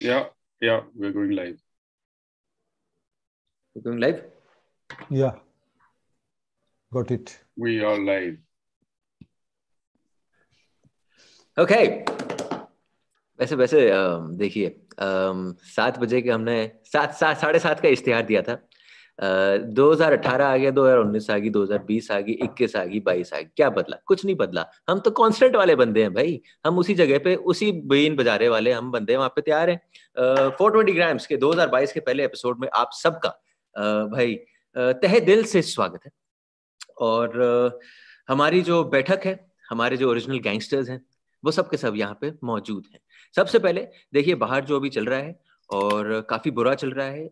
Yeah, yeah, we're going live. We're going live? Yeah. Got it. We are live. Okay. वैसे वैसे देखिए सात बजे के हमने सात सात साढ़े सात का इश्तिहार दिया था दो हज़ार अठारह आ गया, दो हज़ार उन्नीस आ गई, दो हज़ार बीस आ गई, इक्कीस आ गई, बाईस आ गई, क्या बदला? कुछ नहीं बदला। हम तो कांस्टेंट वाले बंदे हैं भाई। हम उसी जगह पे, उसी बीन बजारे वाले हम बंदे वहाँ पे तैयार हैं। फोर ट्वेंटी ग्राम्स के 2022 के पहले एपिसोड में आप सबका भाई तहे दिल से स्वागत है। और हमारी जो बैठक है, हमारे जो ओरिजिनल गैंगस्टर्स हैं, वो सब के सब यहाँ पे मौजूद हैं। सबसे पहले, देखिए बाहर जो अभी चल रहा है और काफ़ी बुरा चल रहा है।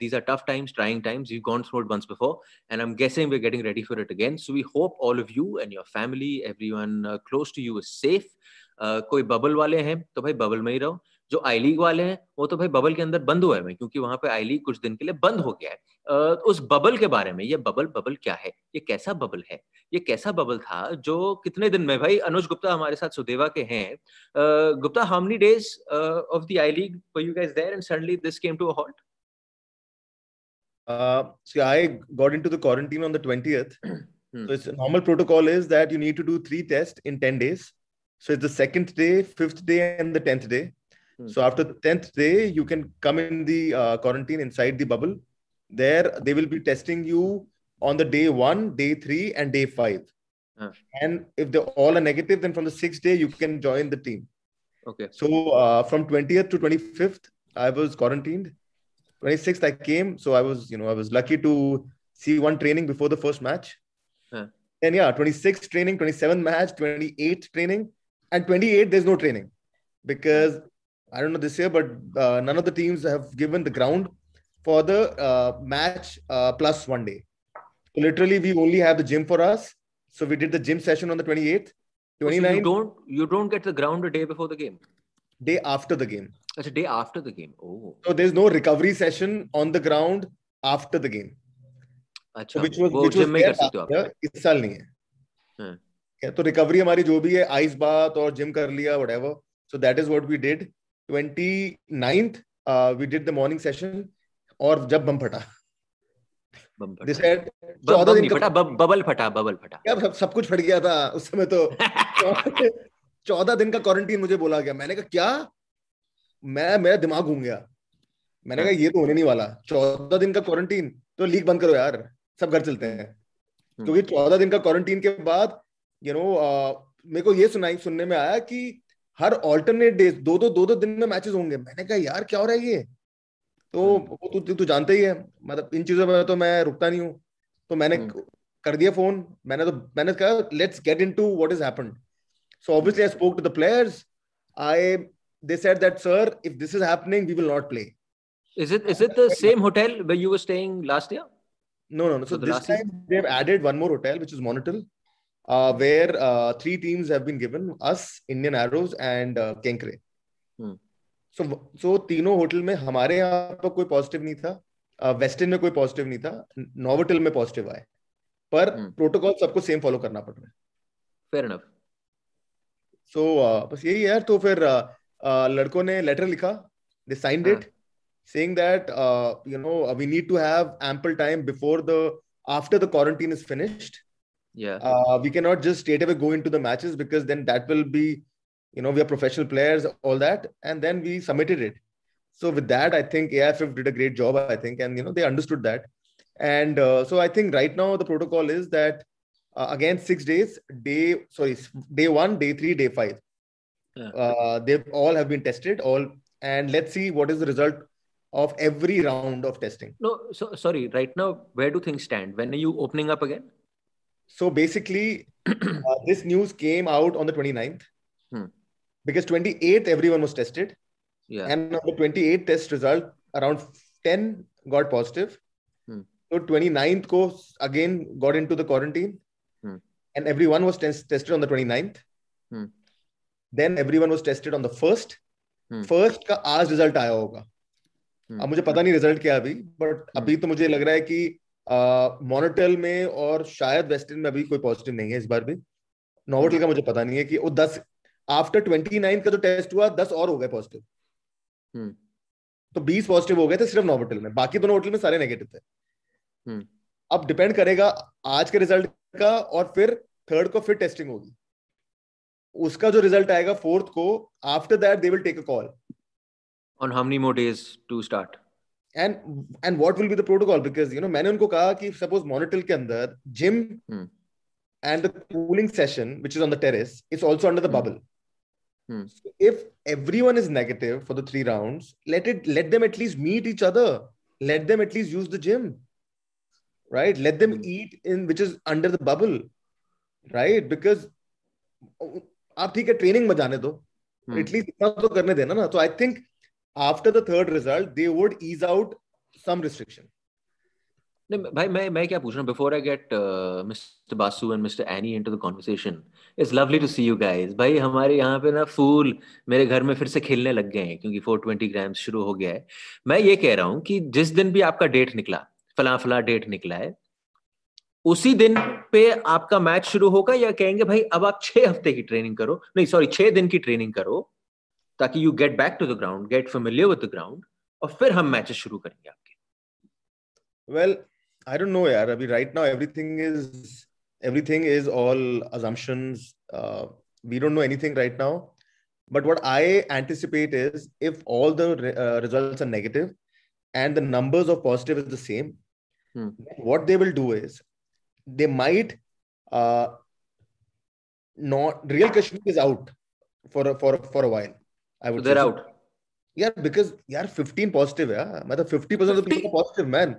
These are tough times trying times you gone through it once before and I am guessing we getting ready for it again so we hope all of you and your family everyone close to you is safe कोई bubble वाले हैं तो भाई bubble में ही रहो। जो आई league वाले हैं वो तो भाई बबल के अंदर बंद हुआ है क्योंकि वहाँ पे आई लीग कुछ दिन के लिए बंद हो गया है अ, उस बबल के बारे में ये बबल बबल क्या है ये कैसा बबल है ये कैसा बबल था जो कितने दिन में भाई अनुज गुप्ता हमारे साथ सुदेवा के हैं uh, how many days uh, of the I League were you guys there, and suddenly this came to a halt? Uh, see, I got into the quarantine on the 20th. Hmm. So it's normal protocol is that you need to do three tests in 10 days. So it's the second day, fifth day, and the 10th day. Hmm. So after the 10th day, you can come in the uh, quarantine inside the bubble. There, they will be testing you on the day one, day three, and day five. And if they all are negative, then from the sixth day, you can join the team. Okay. So uh, from 20th to 25th, I was quarantined. 26th, I came. So I was, you know, I was lucky to see one training before the first match. Huh. Then yeah, 26th training, 27th match, 28th training, and 28 there's no training because I don't know this year, but uh, none of the teams have given the ground for the uh, match uh, plus one day. So literally, we only have the gym for us. So we did the gym session on the 28th, So 29th you don't you don't get the ground a day before the game. day after the game. It's a day after the game. Oh, So there's no recovery session on the ground after the game. अच्छा So which was वो which was gym में कर there सकते हो last आप year, इस साल नहीं है हाँ. क्या तो रिकवरी हमारी जो भी है आइस बाथ और जिम कर लिया whatever so that is what we did 29th uh, we did the morning session और जब बम फटा। बम they फटा said बम 14 बम दिन फटा बबल फटा बबल फटा। क्या सब सब कुछ फट गया था उस समय तो चौदह दिन का क्वारंटीन मुझे बोला गया। मैंने कहा क्या? मैं मेरा दिमाग घूम गया। मैंने कहा ये तो होने नहीं वाला। चौदह दिन का क्वारंटीन तो लीग बंद करो यार। सब घर चलते हैं। क्योंकि चौदह दिन का क्वारंटीन के बाद यू नो मेरे को ये सुनाई सुनने में आया कि हर ऑल्टरनेट डेज़ दो दो दो दो दिन में मैचेस होंगे मैंने कहा यार क्या हो रहा है ये तो वो तू तू तू जानता ही है मतलब इन चीज़ों में तो मैं रुकता नहीं हूँ तो मैंने हम्म। कर दिया फ़ोन मैंने तो मैंने कहा let's get into what is happened so obviously I spoke to the players I they said that sir if this is happening we will not play Is it is it the same hotel where you were staying last year? no no no so the this time they've added one more hotel which is Monotel uh, where uh, three teams have been given us Indian Arrows and uh, Kenkre Hmm. so so तीनों hotel में हमारे यहाँ पर कोई positive नहीं था western में कोई पॉजिटिव नहीं था नोवोटेल में पॉजिटिव आए पर Hmm. प्रोटोकॉल सबको सेम फॉलो करना पड़ रहा है Fair enough. सो बस यही है तो फिर uh, uh, लड़कों ने लेटर लिखा दे साइंड हाँ. It saying that uh, you know we need to have ample time before the after the quarantine is finished Yeah. uh, we cannot just straight away go into the matches because then that will be you know we are professional players all that and then we submitted it so with that i think AIFF did a great job i think and you know they understood that and uh, so i think right now the protocol is that uh, again six days day sorry day one day three day five Yeah. uh, they all have been tested all and let's see what is the result of every round of testing No, so sorry. Right now, where do things stand? When are you opening up again? So basically uh, this news came out on the 29th Hmm. because 28th everyone was tested Yeah. and on the 28th test result around 10 got positive Hmm. so 29th ko again got into the quarantine Hmm. and everyone was test- tested on the 29th Hmm. then everyone was tested on the first Hmm. first का आज result आया होगा Hmm. अब मुझे पता नहीं result क्या है अभी बट अभी तो मुझे लग रहा है कि मोनोटेल में और शायद वेस्टर्न में अभी कोई पॉजिटिव नहीं है इस बार भी। नोवोटेल का मुझे पता नहीं है कि वो दस आफ्टर ट्वेंटी नाइन का जो टेस्ट हुआ दस और हो गए पॉजिटिव हम्म। तो बीस पॉजिटिव हो गए थे सिर्फ़ नॉवोटल में। बाकी दोनों होटल में सारे नेगेटिव थे। हम्म। अब डिपेंड करेगा आज के रिज़ल्ट का और फिर थर्ड को फिर टेस्टिंग होगी। उसका जो रिज़ल्ट आएगा फोर्थ को after that they will take a call on how many more days to start? And and what will be the protocol because you know मैंने उनको कहा कि सपोज़ मॉनिटल के अंदर gym Hmm. And the cooling session which is on the terrace is also under the Hmm. Bubble Hmm. if everyone is negative for the three rounds let it let them at least meet each other let them at least use the gym right let them Hmm. eat in which is under the bubble right because आप ठीक है training में जाने दो Hmm. At least इतना तो करने देना ना तो I think the third result they would ease out some restriction नहीं भाई, मैं मैं क्या पूछ रहा हूँ? Before I get mister Basu and mister Annie into the conversation it's lovely to see you guys भाई, हमारे यहाँ पे ना फूल मेरे घर में फिर से खेलने लग गए हैं, क्योंकि 420 ग्राम शुरू हो गया है। मैं ये कह रहा हूँ कि जिस दिन भी आपका डेट निकला फला फला डेट निकला है, उसी दिन पे आपका मैच शुरू होगा या कहेंगे, भाई, अब आप छह हफ़्ते की ट्रेनिंग करो। नहीं सॉरी छह दिन की ट्रेनिंग करो ताकि you get back to the ground get familiar with the ground और फिर हम मैचेस शुरू करेंगे आपके वेल आई डोंट नो यार अभी right now everything is everything is all assumptions uh, we don't know anything right now but what i anticipate is if all the re- uh, results are negative and the numbers of positive is the same Hmm. what they will do is they might uh, not real kashmir is out for a, for a, for a while i so would they're say. out Yeah, because yeah, 15 positive, yeah. Matlab 50% of the people are positive, man.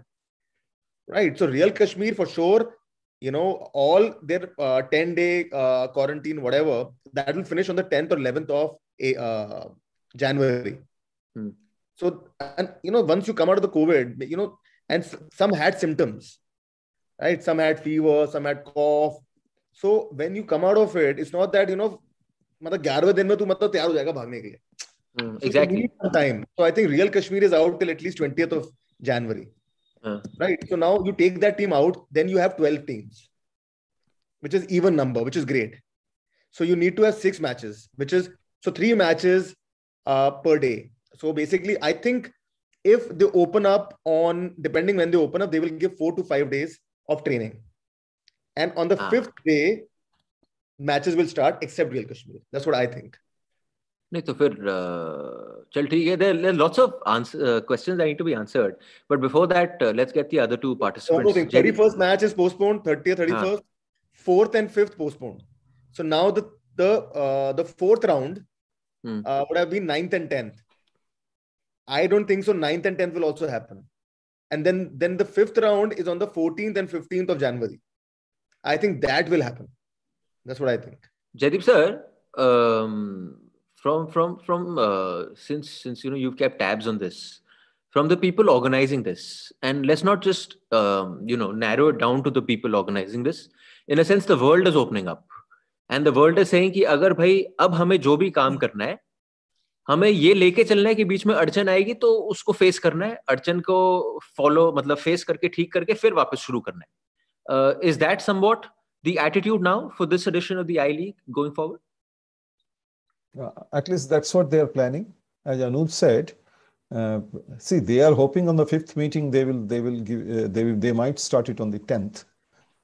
Right. So real Kashmir for sure, you know, all their uh, 10 day uh, quarantine, whatever, that will finish on the 10th or 11th of a, uh, January. Hmm. So, and you know, once you come out of the COVID, you know, and s- some had symptoms, right? Some had fever, some had cough. So when you come out of it, it's not that, you know, मतलब ग्यारहवें दिन में तू मतलब तैयार हो जाएगा भागने के लिए so exactly need some time. So I think real Kashmir is out till at least 20th of January. Uh. Right. So now you take that team out, then you have 12 teams, which is even number, which is great. So you need to have six matches, which is so three matches uh, per day. So basically, I think if they open up on depending when they open up, they will give four to five days of training. And on the Ah. fifth day, matches will start except real Kashmir. That's what I think. नहीं तो फिर चल ठीक है। There there lots of questions that need to be answered but before that let's get the other two participants 31st match is postponed 30th 31st 4th and 5th postponed. So now the the uh, the fourth round uh, would have been 9th and 10th i don't think so 9th and 10th will also happen. And then then the fifth round is on the 14th and 15th of january. I think that will happen. That's what i think. Jaydeep sir from from from uh, since since you know you've kept tabs on this from the people organizing this and let's not just um, you know narrow it down to the people organizing this in a sense the world is opening up and the world is saying कि अगर भाई अब हमें जो भी काम करना है हमें ये लेके चलना है कि बीच में अड़चन आएगी तो उसको फेस करना है अड़चन को फॉलो मतलब फेस करके ठीक करके फिर वापस शुरू करना है is that somewhat the attitude now for this edition of the I League going forward? Uh, at least that's what they are planning. As Anup said, uh, see, they are hoping on the fifth meeting they will they will give uh, they will, they might start it on the tenth,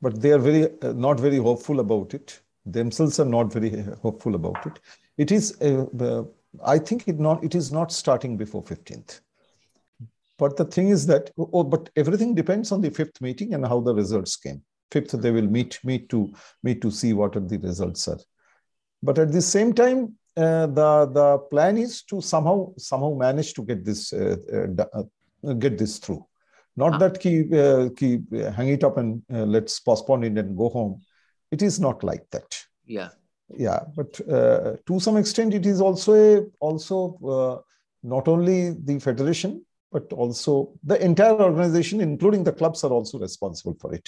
but they are very uh, not very hopeful about it. Themselves are not very uh, hopeful about it. It is uh, uh, I think it not it is not starting before fifteenth. But the thing is that oh, but everything depends on the fifth meeting and how the results came. Fifth, they will meet meet to meet to see what are the results are. But at the same time, uh, the the plan is to somehow somehow manage to get this uh, uh, uh, get this through. Not Ah. that keep uh, keep uh, hang it up and uh, let's postpone it and go home. It is not like that. Yeah. Yeah, but uh, to some extent, it is also a, also uh, not only the federation but also the entire organization, including the clubs, are also responsible for it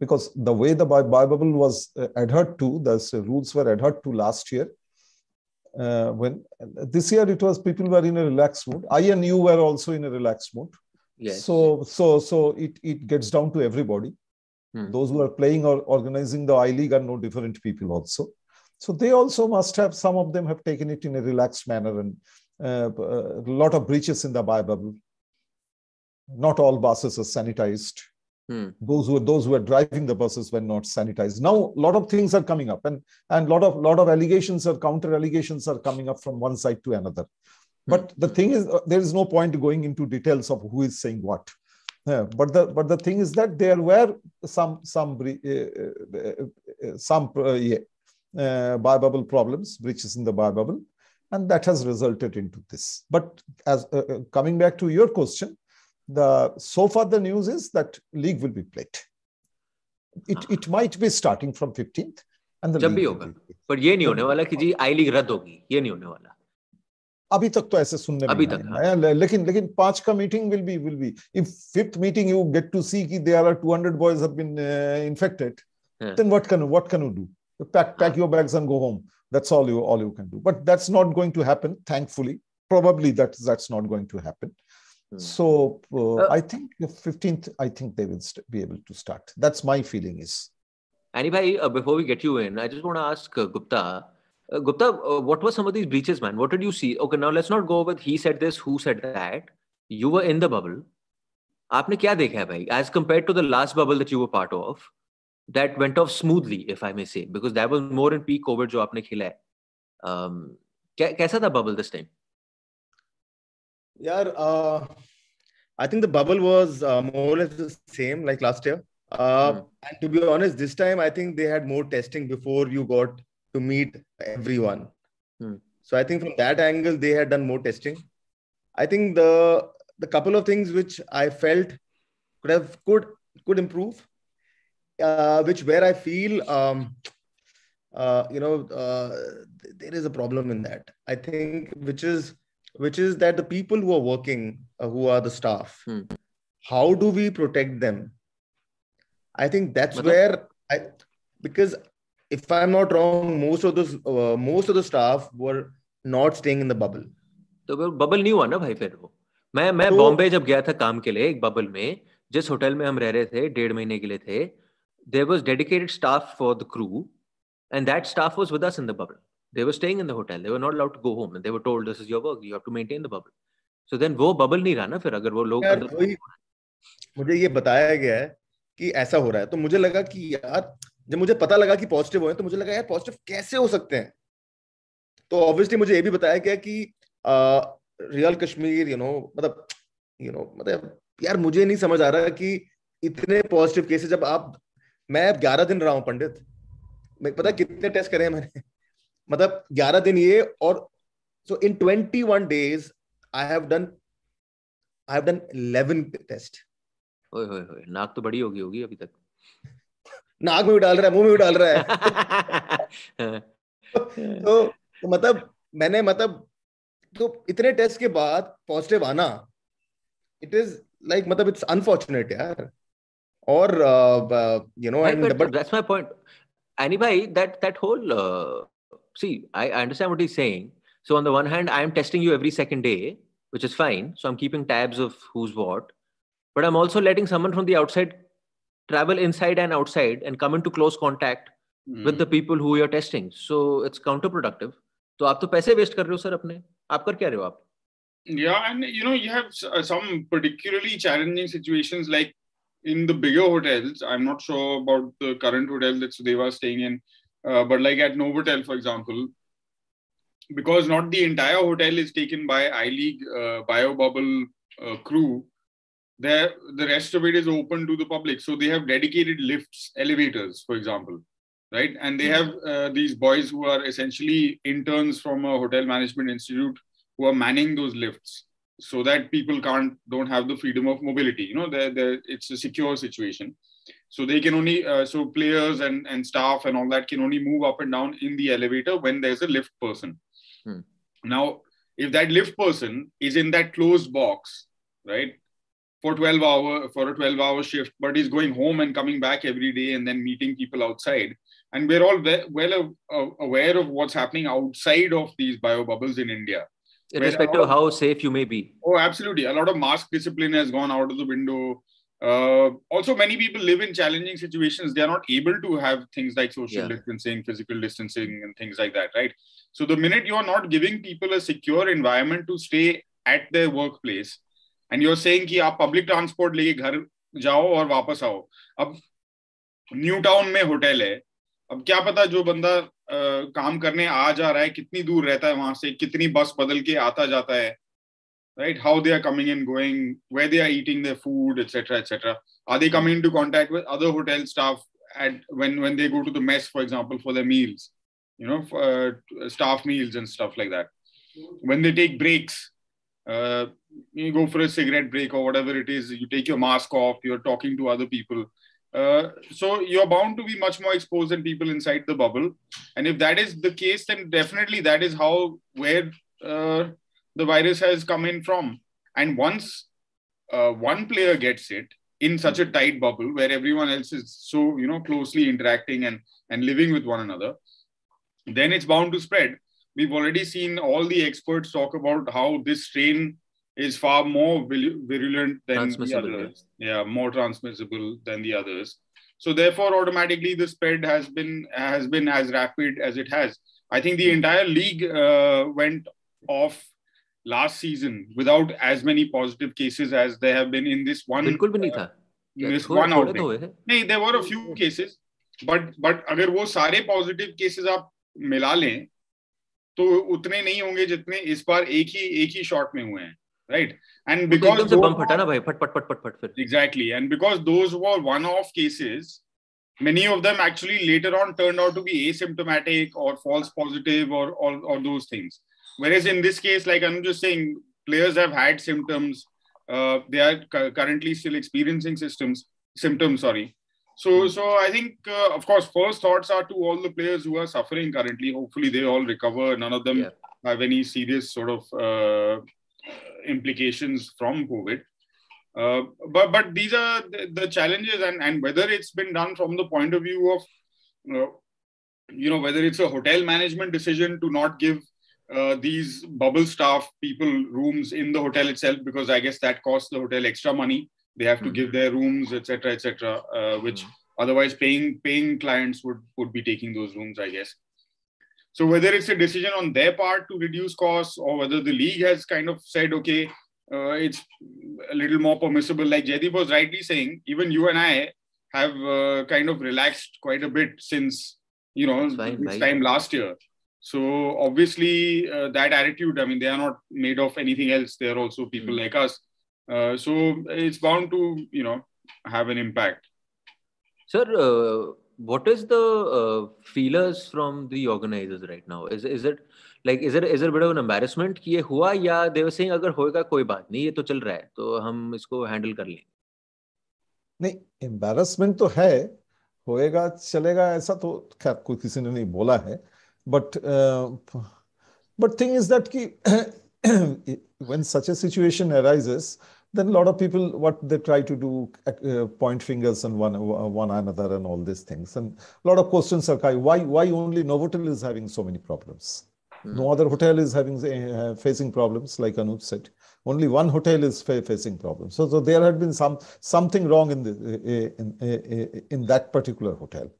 because the way the bi- bubble was uh, adhered to, the rules were adhered to last year. Uh, when this year it was people were in a relaxed mood. I and you were also in a relaxed mood. Yes. So so so it it gets down to everybody. Hmm. Those who are playing or organizing the I League are no different people also. So they also must have some of them have taken it in a relaxed manner and uh, a lot of breaches in the bio bubble. Not all buses are sanitized. Hmm. Those who those who are driving the buses were not sanitized. Now a lot of things are coming up, and and lot of lot of allegations or counter allegations are coming up from one side to another. But the thing is, uh, there is no point going into details of who is saying what. Yeah, but the but the thing is that there were some some uh, uh, uh, some uh, yeah, uh, biobubble problems, breaches in the biobubble, and that has resulted into this. But as coming back to your question, the so far the news is that league will be played. It it might be starting from 15th, and the जब भी league will होगा be played. पर ये नहीं होने वाला कि जी आई league रद्द होगी ये नहीं होने वाला अभी तक तो ऐसे सुनने में अभी नहीं तक, आया है। ले- लेकिन लेकिन पांच का meeting will be will be if fifth meeting you get to see कि there are 200 boys have been infected Yeah. then what can what can you do pack pack your bags and go home that's all you all you can do but that's not going to happen thankfully probably that's that's not going to happen Hmm. so uh, Uh, i think the 15th i think they will st- be able to start that's my feeling is Annie bhai, uh, before we get you in, I just want to ask uh, Gupta. Uh, Gupta, uh, what were some of these breaches, man? What did you see? Okay, now let's not go with he said this, who said that. You were in the bubble. आपने क्या देखा है भाई? As compared to the last bubble that you were part of, that went off smoothly, if I may say, because that was more in peak COVID जो आपने खेला है. Um, कै- कैसा था bubble this time? Yeah, uh, I think the bubble was uh, more or less the same like last year. Uh, Hmm. And to be honest, this time I think they had more testing before you got to meet everyone. Hmm. So I think from that angle they had done more testing. I think the the couple of things which I felt could have could could improve, uh, which where I feel um, uh, you know uh, th- there is a problem in that. I think which is which is that the people who are working, uh, who are the staff, Hmm. how do we protect them? I think that's Matlab- where I because if I'm not wrong, most of those uh, most of the staff were not staying in the bubble. तो वो bubble नहीं हुआ ना भाई फिर वो मैं मैं तो- बॉम्बे जब गया था काम के लिए एक बबल में जिस होटल में हम रह रहे थे डेढ़ महीने के लिए थे there was dedicated staff for the crew and that staff was with us in the bubble they were staying in the hotel. They were not allowed to go home. And they were told this is your work. You have to maintain the bubble. So then वो bubble नहीं रहा ना फिर अगर वो लोग मुझे ये बताया गया है कि ऐसा हो रहा है। तो मुझे लगा कि यार जब मुझे पता लगा कि पॉजिटिव हुए तो मुझे लगा यार पॉजिटिव कैसे हो सकते हैं? तो ऑब्वियसली मुझे ये भी बताया गया कि रियल कश्मीर यू नो मतलब यू नो मतलब यार मुझे नहीं समझ आ रहा कि इतने पॉजिटिव केसेस जब आप मैं ग्यारह दिन रहा हूँ पंडित। मैं पता कितने टेस्ट करे हैं मैंने? मतलब ग्यारह दिन ये और so in twenty one days I have done I have done eleven test ओए होए होए नाक तो बड़ी होगी होगी अभी तक। नाक में भी डाल रहा है मुँह में भी डाल रहा है। तो, तो मतलब मैंने मतलब तो इतने टेस्ट के बाद पॉजिटिव आना इट इज़ लाइक मतलब इट्स अनफॉर्चुनेट यार। और you know and but my point. Annie bhai, that that whole uh, see, I, I understand what he's saying. So on the one hand, I am testing you every second day, which is fine. So I'm keeping tabs of who's what, but I'm also letting someone from the outside travel inside and outside and come into close contact with the people who you're testing. So it's counterproductive. तो आप तो पैसे waste कर रहे हो sir अपने आप कर क्या रहे हो आप Yeah, and you know, you have s- uh, some particularly challenging situations like in the bigger hotels. I'm not sure about the current hotel that Sudeva is staying in, uh, but like at Novotel, for example, because not the entire hotel is taken by iLeague uh, bio bubble uh, crew. There, the rest of it is open to the public. So they have dedicated lifts, elevators, for example, right? And they have uh, these boys who are essentially interns from a hotel management institute who are manning those lifts so that people can't don't have the freedom of mobility you know they're, they're, it's a secure situation so they can only uh, so players and, and staff and all that can only move up and down in the elevator when there's a lift person Hmm. now if that lift person is in that closed box right for 12 hour for a 12 hour shift but he's going home and coming back every day and then meeting people outside and we're all we- well uh, aware of what's happening outside of these bio bubbles in india irrespective of how safe you may be Oh, absolutely. A lot of mask discipline has gone out of the window. Uh, also, many people live in challenging situations. They are not able to have things like social Yeah. distancing, physical distancing, and things like that, right? So the minute you are not giving people a secure environment to stay at their workplace, and you're saying कि आप public transport लेके घर जाओ और वापस आओ अब new town में होटल है अब क्या पता जो बंदा आ, काम करने आ जा रहा है कितनी दूर रहता है वहाँ से कितनी बस बदल के आता जाता है right? How they are coming and going where they are eating their food etc etc are they coming into contact with other hotel staff at when when they go to the mess for example for their meals you know for, uh, staff meals and stuff like that? When they take breaks uh, you go for a cigarette break or whatever it is you take your mask off you're talking to other people. Uh, so you're bound to be much more exposed than people inside the bubble. And if that is the case then definitely that is how where uh, the virus has come in from. And once uh, one player gets it in such a tight bubble where everyone else is so you know closely interacting and and living with one another, then it's bound to spread. We've already seen all the experts talk about how this strain is far more virulent than the others. Yeah, more transmissible than the others. So therefore, automatically the spread has been has been as rapid as it has. I think the entire league uh, went off last season without as many positive cases as there have been in this one बिल्कुल भी नहीं था this one outing नहीं there were a few cases but but अगर वो सारे positive cases आप मिला लें तो उतने नहीं होंगे जितने इस बार एक ही एक ही शॉट में हुए हैं right and because से बम फटा ना भाई फट फट फट फट फट फिर exactly and because those were one off cases many of them actually later on turned out to be asymptomatic or false positive or or, or those things Whereas in this case, like I'm just saying, players have had symptoms. Uh, they are cu- currently still experiencing systems symptoms. Sorry. So, mm. so I think, uh, of course, first thoughts are to all the players who are suffering currently. Hopefully, they all recover. None of them yeah. have any serious sort of uh, implications from COVID. Uh, but but these are the, the, challenges, and and whether it's been done from the point of view of, uh, you know, whether it's a hotel management decision to not give uh, these bubble staff people rooms in the hotel itself because I guess that costs the hotel extra money. They have to mm-hmm. give their rooms, etc., etc., uh, which mm-hmm. otherwise paying paying clients would would be taking those rooms, I guess. So whether it's a decision on their part to reduce costs or whether the league has kind of said, okay, uh, it's a little more permissible, like Jaydeep was rightly saying, even you and I have uh, kind of relaxed quite a bit since you know fine, this time last year so obviously uh, that attitude i mean they are not made of anything else they are also people mm. like us uh, so it's bound to you know have an impact sir uh, what is the uh, feelers from the organizers right now is is it like is it is it a bit of an embarrassment कि ये हुआ या they were saying अगर होएगा कोई बात नहीं ये तो चल रहा है तो हम इसको हैंडल कर लेंगे नहीं एम्बेरसमेंट तो है होएगा चलेगा ऐसा तो खैर कोई किसी ने नहीं बोला है but uh, but thing is that ki, when such a situation arises then a lot of people what they try to do uh, point fingers on one one another and all these things. And a lot of questions are why why only novotel is having so many problems? Mm. no other hotel is having uh, facing problems like anup said. Only one hotel is fa facing problems. So, so there had been some something wrong in the uh, in, in, in that particular hotel.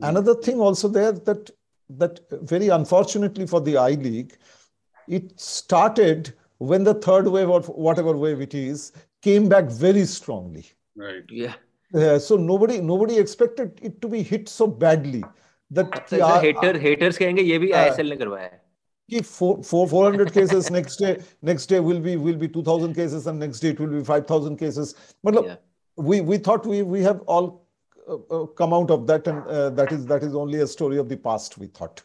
Mm. another thing also there that that very unfortunately for the I League, it started when the third wave or whatever wave it is came back very strongly. Right. Yeah. Uh, so nobody nobody expected it to be hit so badly that अच्छा, yeah, hater haters कहेंगे ये भी ISL ने करवाया है कि four, four, 400 cases next day next day will be will be 2000 cases and next day it will be 5000 cases but yeah. we we thought we we have all uh, uh, come out of that and uh, that is that is only a story of the past we thought.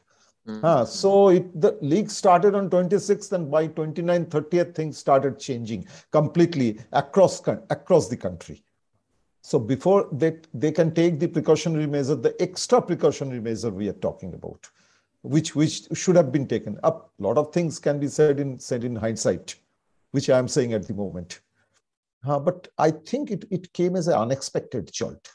Mm-hmm. uh, so it, the league started on 26th and by 29th 30th things started changing completely across across the country. So before they they can take the precautionary measure the extra precautionary measure we are talking about which which should have been taken up. A lot of things can be said in said in hindsight which i am saying at the moment. Uh, but i think it, it came as an unexpected jolt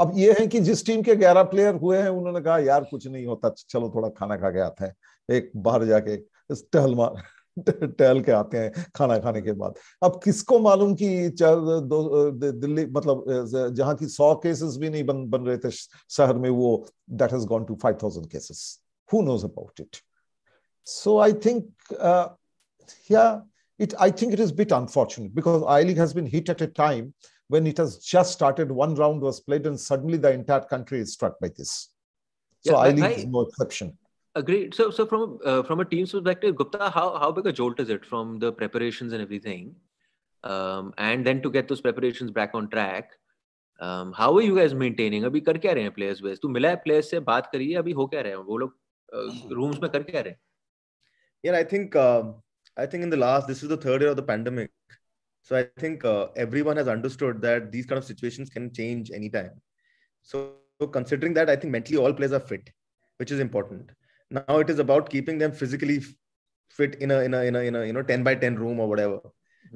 अब ये है कि जिस team के ग्यारह player हुए हैं उन्होंने कहा यार कुछ नहीं होता चलो थोड़ा खाना खा के आते हैं। एक बाहर जाके टहल मार टहल के आते हैं खाना खाने के बाद। अब किसको मालूम कि दिल्ली मतलब जहाँ की सौ केसेस भी नहीं बन बन रहे थे शहर में वो that has gone to five thousand cases who knows about it so I think yeah, it. I think it is a bit unfortunate because I League hit at a time when it has just started. One round was played, and suddenly the entire country is struck by this. So Yeah, I I- League I- is no exception. Agreed. So, so from uh, from a team's perspective, Gupta, how how big a jolt is it from the preparations and everything, um, and then to get those preparations back on track? Um, how are you guys maintaining? अभी कर क्या रहे हैं players base? तू मिला है players से बात करी है अभी हो क्या रहे हैं वो लोग rooms में कर क्या रहे हैं? Yeah, I think uh, I think in the last this is the third year of the pandemic, so I think uh, everyone has understood that these kind of situations can change anytime. So, so considering that, I think mentally all players are fit, which is important. Now it is about keeping them physically fit in a in a in a, in a you know ten by ten room or whatever.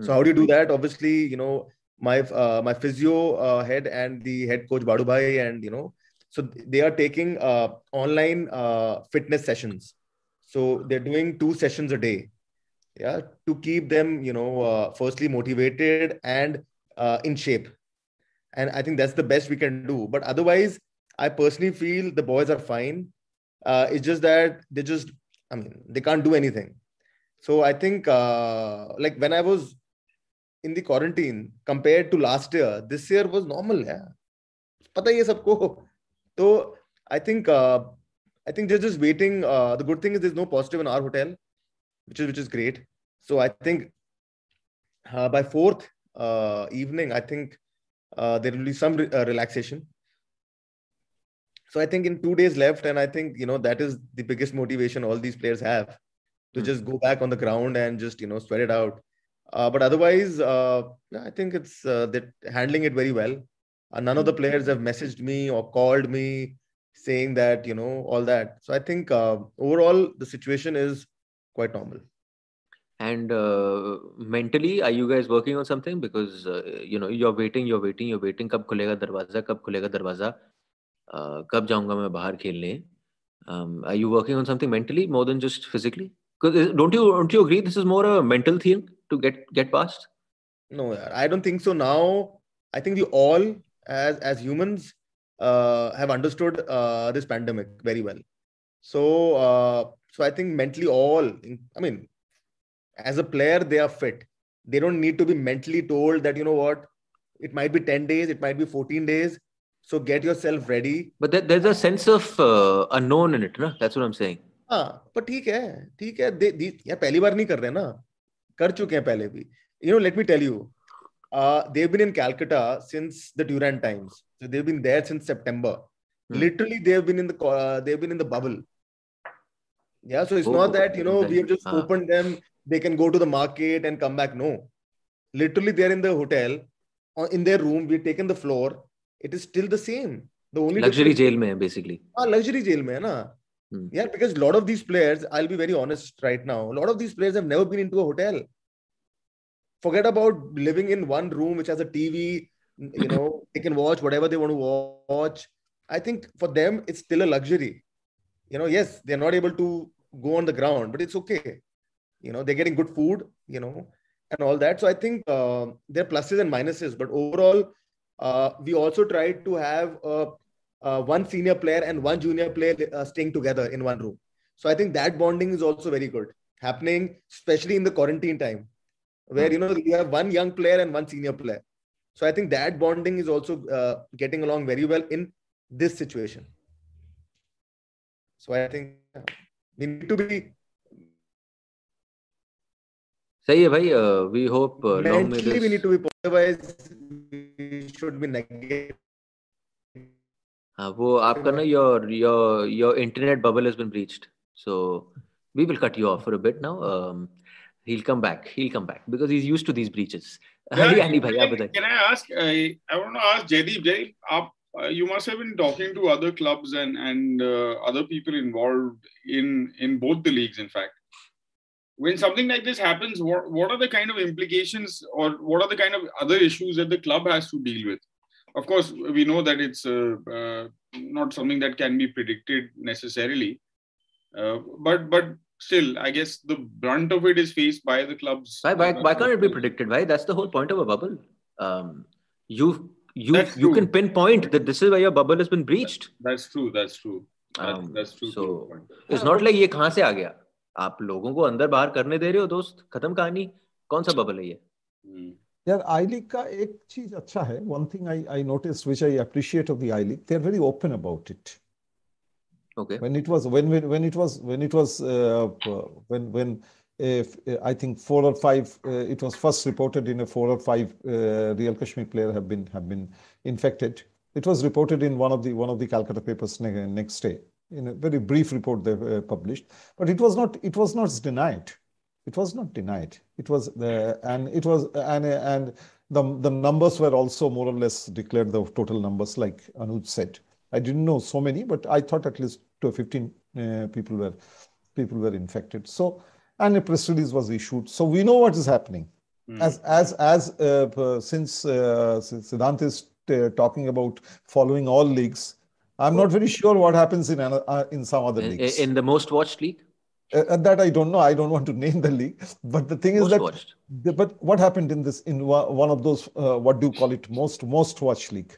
So how do you do that? Obviously, you know my uh, my physio uh, head and the head coach Badubhai and you know so they are taking uh, online uh, fitness sessions. So they're doing two sessions a day, yeah to keep them you know uh, firstly motivated and uh, in shape. And i think that's the best we can do. But otherwise i personally feel the boys are fine. Uh, it's just that they just i mean they can't do anything. So i think uh, like when i was in the quarantine compared to last year this year was normal yeah. pata hai sabko so i think uh, i think they're just waiting uh, the good thing is there's no positive in our hotel which is which is great. So I think uh, by fourth uh, evening, I think uh, there will be some re- uh, relaxation. So I think in two days left, and I think you know that is the biggest motivation all these players have to Hmm. just go back on the ground and just you know sweat it out. Uh, but otherwise, uh, I think it's that handling it very well. None of the players have messaged me or called me saying that you know all that. So I think overall the situation is quite normal. And uh, mentally, are you guys working on something? Because uh, you know you're waiting, you're waiting, you're waiting. कब खुलेगा दरवाजा? कब खुलेगा दरवाजा? Uh, कब जाऊंगा मैं बाहर खेलने? Um, are you working on something mentally more than just physically? Because don't you don't you agree this is more a mental thing to get get past? No, yaar, I don't think so. Now, I think we all, as as humans, uh, have understood uh, this pandemic very well. So, uh, so I think mentally, all. I mean, as a player, they are fit. They don't need to be mentally told that you know what, it might be ten days, it might be fourteen days. So get yourself ready. But there, there's a sense of uh, unknown in it, no? That's what I'm saying. हाँ पर ठीक है ठीक है दे, दे, यार पहली बार नहीं कर रहे ना कर चुके हैं पहले भी you know let me tell you they've been in Calcutta since the Durant times. So they've been there since September. Hmm. Literally, they've been in the co- uh, they've been in the bubble. Yeah, so it's oh, not that you know we have just uh, opened them. They can go to the market and come back. No, literally they're in the hotel, uh, in their room. We've taken the floor. It is still the same. The only luxury jail mein basically. Ah, luxury jail mein na. Hmm. Yeah, because a lot of these players, I'll be very honest right now. A lot of these players have never been into a hotel. Forget about living in one room which has a TV. You know, they can watch whatever they want to watch. I think for them, it's still a luxury you know yes they're not able to go on the ground but it's okay you know they're getting good food you know and all that so I think uh, there are pluses and minuses but overall uh, we also tried to have uh, one senior player and one junior player uh, staying together in one room. So I think that bonding is also very good happening, especially in the quarantine time, where you know you have one young player and one senior player. So I think that bonding is also uh, getting along very well in this situation. So I think yeah, we need to be सही है भाई uh, we hope uh, long may mentally we this need to be otherwise we should be negative. हाँ वो आपका ना your your your internet bubble has been breached so we will cut you off for a bit now um, he'll come back he'll come back because he's used to these breaches Yeah, Ali Ali भाई आप can, बताइए can I ask? I, I want to ask Jaideep. Jaideep, आप, uh, you must have been talking to other clubs and and uh, other people involved in in both the leagues. In fact, when something like this happens, what what are the kind of implications or what are the kind of other issues that the club has to deal with? Of course, we know that it's uh, uh, not something that can be predicted necessarily, uh, but but still, I guess the brunt of it is faced by the clubs. why, why, uh, why can't it be predicted why that's the whole point of a bubble um, you you That's you true. can pinpoint that this is where your bubble has been breached That's true. That's true. That, Um, that's true. so-. It's not like ये कहाँ से आ गया आप लोगों को अंदर बाहर करने दे रहे हो दोस्त खत्म कहानी कौन सा बबल है ये Hmm. यार आई लीग का एक चीज़ अच्छा है one thing I I notice which I appreciate of the I league they are very open about it okay when it was when when, when it was when it was uh, when when if, I think four or five uh, it was first reported in a four or five uh, real Kashmir player have been have been infected. It was reported in one of the one of the Calcutta papers ne- next day in a very brief report they uh, published, but it was not it was not denied. It was not denied. It was the and it was and and the the numbers were also more or less declared the total numbers like Anuj said. I didn't know so many, but I thought at least to 15 uh, people were people were infected. So, and a press release was issued. So we know what is happening. Hmm. As as as uh, since uh, since Siddhant is uh, talking about following all leagues, I'm not very sure what happens in uh, in some other in, leagues. in the most watched league Uh, uh, that I don't know. I don't want to name the league, but the thing is that watched the- but what happened in this in one one of those uh, what do you call it most most watched league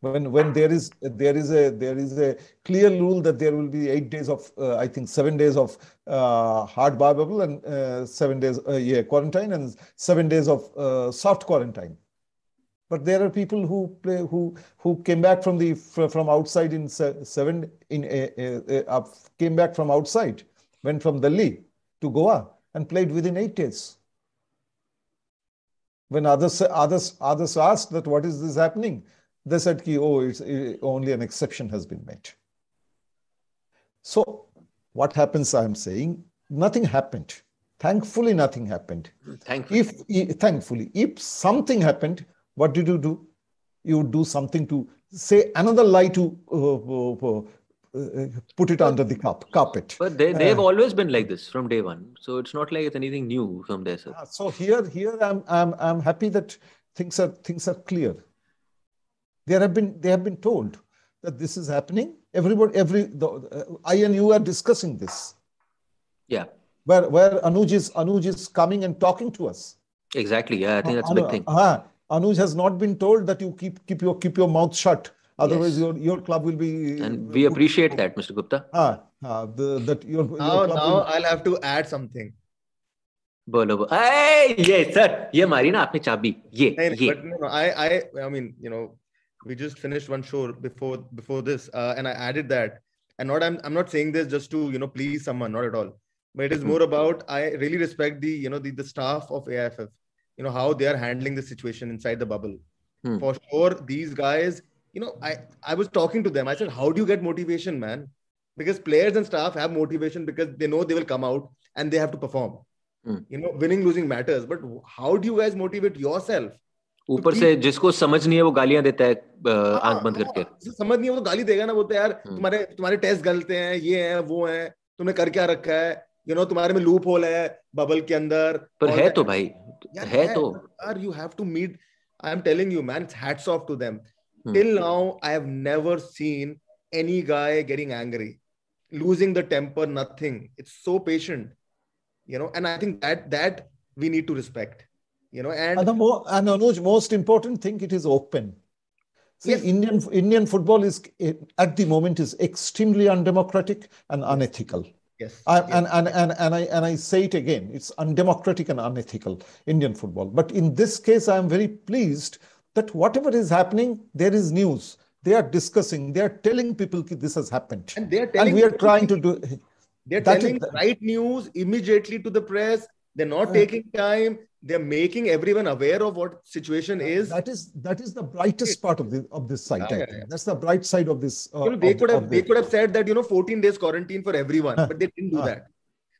when when there is there is a there is a clear rule that there will be eight days of uh, I think seven days of uh, hard bubble and uh, seven days uh, yeah quarantine and seven days of uh, soft quarantine. But there are people who play who who came back from the from outside in seven in up- came back from outside went from Delhi to Goa and played within eight days. When others others others asked that what is this happening, they said ki, oh it's eh, only an exception has been made. So what happens? I am saying nothing happened. Thankfully, nothing happened. thankfully If i- thankfully, if something happened, what did you do? You would do something to say another lie to uh, uh, uh, put it under the carp- carpet. but they they've Uh, always been like this from day one so it's not like it's anything new from their side Uh, So here, here I'm, I'm, I'm happy that things are things are clear. There have been they have been told that this is happening. Everybody, every the, uh, I and you are discussing this. yeah Where where Anuj is Anuj is coming and talking to us. exactly yeah i think that's a big Anu- thing uh-huh. Anuj has not been told that you keep keep your keep your mouth shut. Otherwise, Yes. your your club will be. and we appreciate that mr gupta Ah, ah, the, that your, your Now, club now will, I'll have to add something. बोलो बोलो ए ये sir ये मारी ना आपने चाबी ये No, no, ये but no, no, I, I, I mean, you know, we just finished one show before before this, uh, and I added that. And not, I'm, I'm not saying this just to, you know, please someone, not at all. But it is Hmm. more about I really respect the, you know, the, the staff of AIFF, you know, how they are handling the situation inside the bubble. Hmm. For sure, these guys, you know, I, I was talking to them. I said, how do you get motivation, man? Because players and staff have motivation because they know they will come out and they have to perform. Hmm. You know, winning, losing matters. But how do you guys motivate yourself? ऊपर से जिसको समझ नहीं है वो गालियाँ देता है हाँ, आँख बंद करके। समझ नहीं है वो तो गाली देगा ना वो यार हम्म। तुम्हारे तुम्हारे टेस्ट गलते हैं ये है वो है तुमने कर क्या रखा है? यू नो तुम्हारे में लूप होल है बबल के अंदर पर तो है तो भाई है तो। Are you have to meet I am telling you man hats off to them till now I have never seen any guy getting angry losing the temper nothing it's so patient you know and I think that that we need to respect you know and And the more, and uh, Anuj, most important thing, it is open. See, Yes. Indian Indian football is at the moment is extremely undemocratic and unethical. yes, I, yes. and, and, and, and, I, and I say it again, it's undemocratic and unethical, Indian football. But in this case, I am very pleased that whatever is happening, there is news. They are discussing, they are telling people this has happened. and they are telling And we are trying to do, They're That is telling the- right news immediately to the press. They're not Uh, taking time. They're making everyone aware of what situation is. that is that is the brightest part of, the, of this site. Yeah, I yeah. That's the bright side of this. uh, you know, they of could have they the- could have said that you know 14 days quarantine for everyone, but they didn't do that.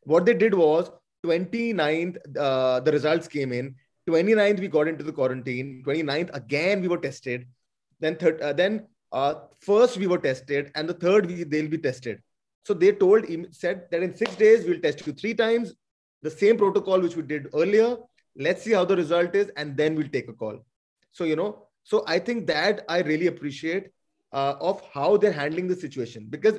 What they did was 29th, uh, the results came in. 29th, we got into the quarantine. 29th, again, we were tested. Then third, uh, then uh, first we were tested, and the third we, they'll be tested. So they told said that in six days we'll test you three times, the same protocol which we did earlier. Let's see how the result is, and then we'll take a call. So, you know, so I think that I really appreciate uh, of how they're handling the situation because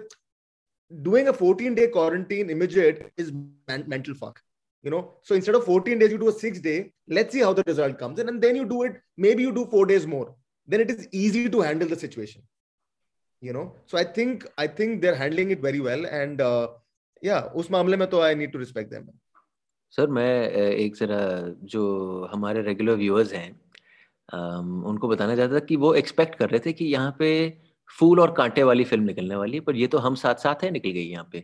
doing a 14 day quarantine immediate is man- mental fuck you know? So instead of 14 days you do a 6 day let's see how the result comes in and then you do it maybe you do 4 days more. Then it is easy to handle the situation you know? So i think i think they're handling it very well and uh, yeah us mamle mein to i need to respect them. Sir मैं एक जरा जो हमारे regular viewers हैं उनको बताना चाहता था कि वो एक्सपेक्ट कर रहे थे कि यहाँ पे फूल और कांटे वाली फ़िल्म निकलने वाली है पर ये तो हम साथ साथ है निकल गई यहाँ पे।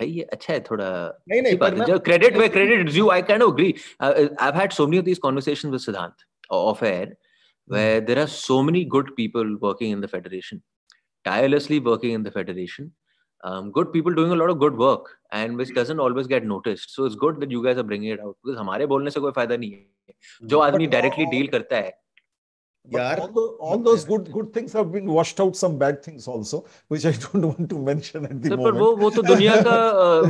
है ये अच्छा है थोड़ा नहीं नहीं बात है। जो credit where credit due I can agree I had so many of these conversations with Siddhant of air where there are so many good people working in the federation, tirelessly working in the federation, um, good people doing a lot of good work, and which doesn't always get noticed. So it's good that you guys are bringing it out because हमारे बोलने से कोई फ़ायदा नहीं है जो आदमी directly deal करता है But all, the, all those good good things have been washed out some bad things also, which I don't want to mention at the sir, moment. पर वो वो तो दुनिया का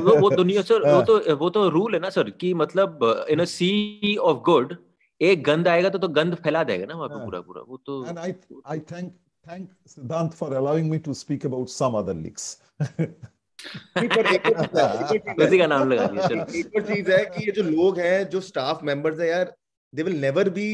वो वो दुनिया सर वो तो वो तो रूल है ना सर कि मतलब इन अ सी ऑफ़ गुड एक गंद आएगा तो तो गंद फैला देगा ना वहाँ पे पूरा पूरा वो तो and i i thank thank siddhant for allowing me to speak about some other leaks. एक और चीज़ है कि ये जो लोग हैं जो स्टाफ मेंबर्स हैं यार they will never be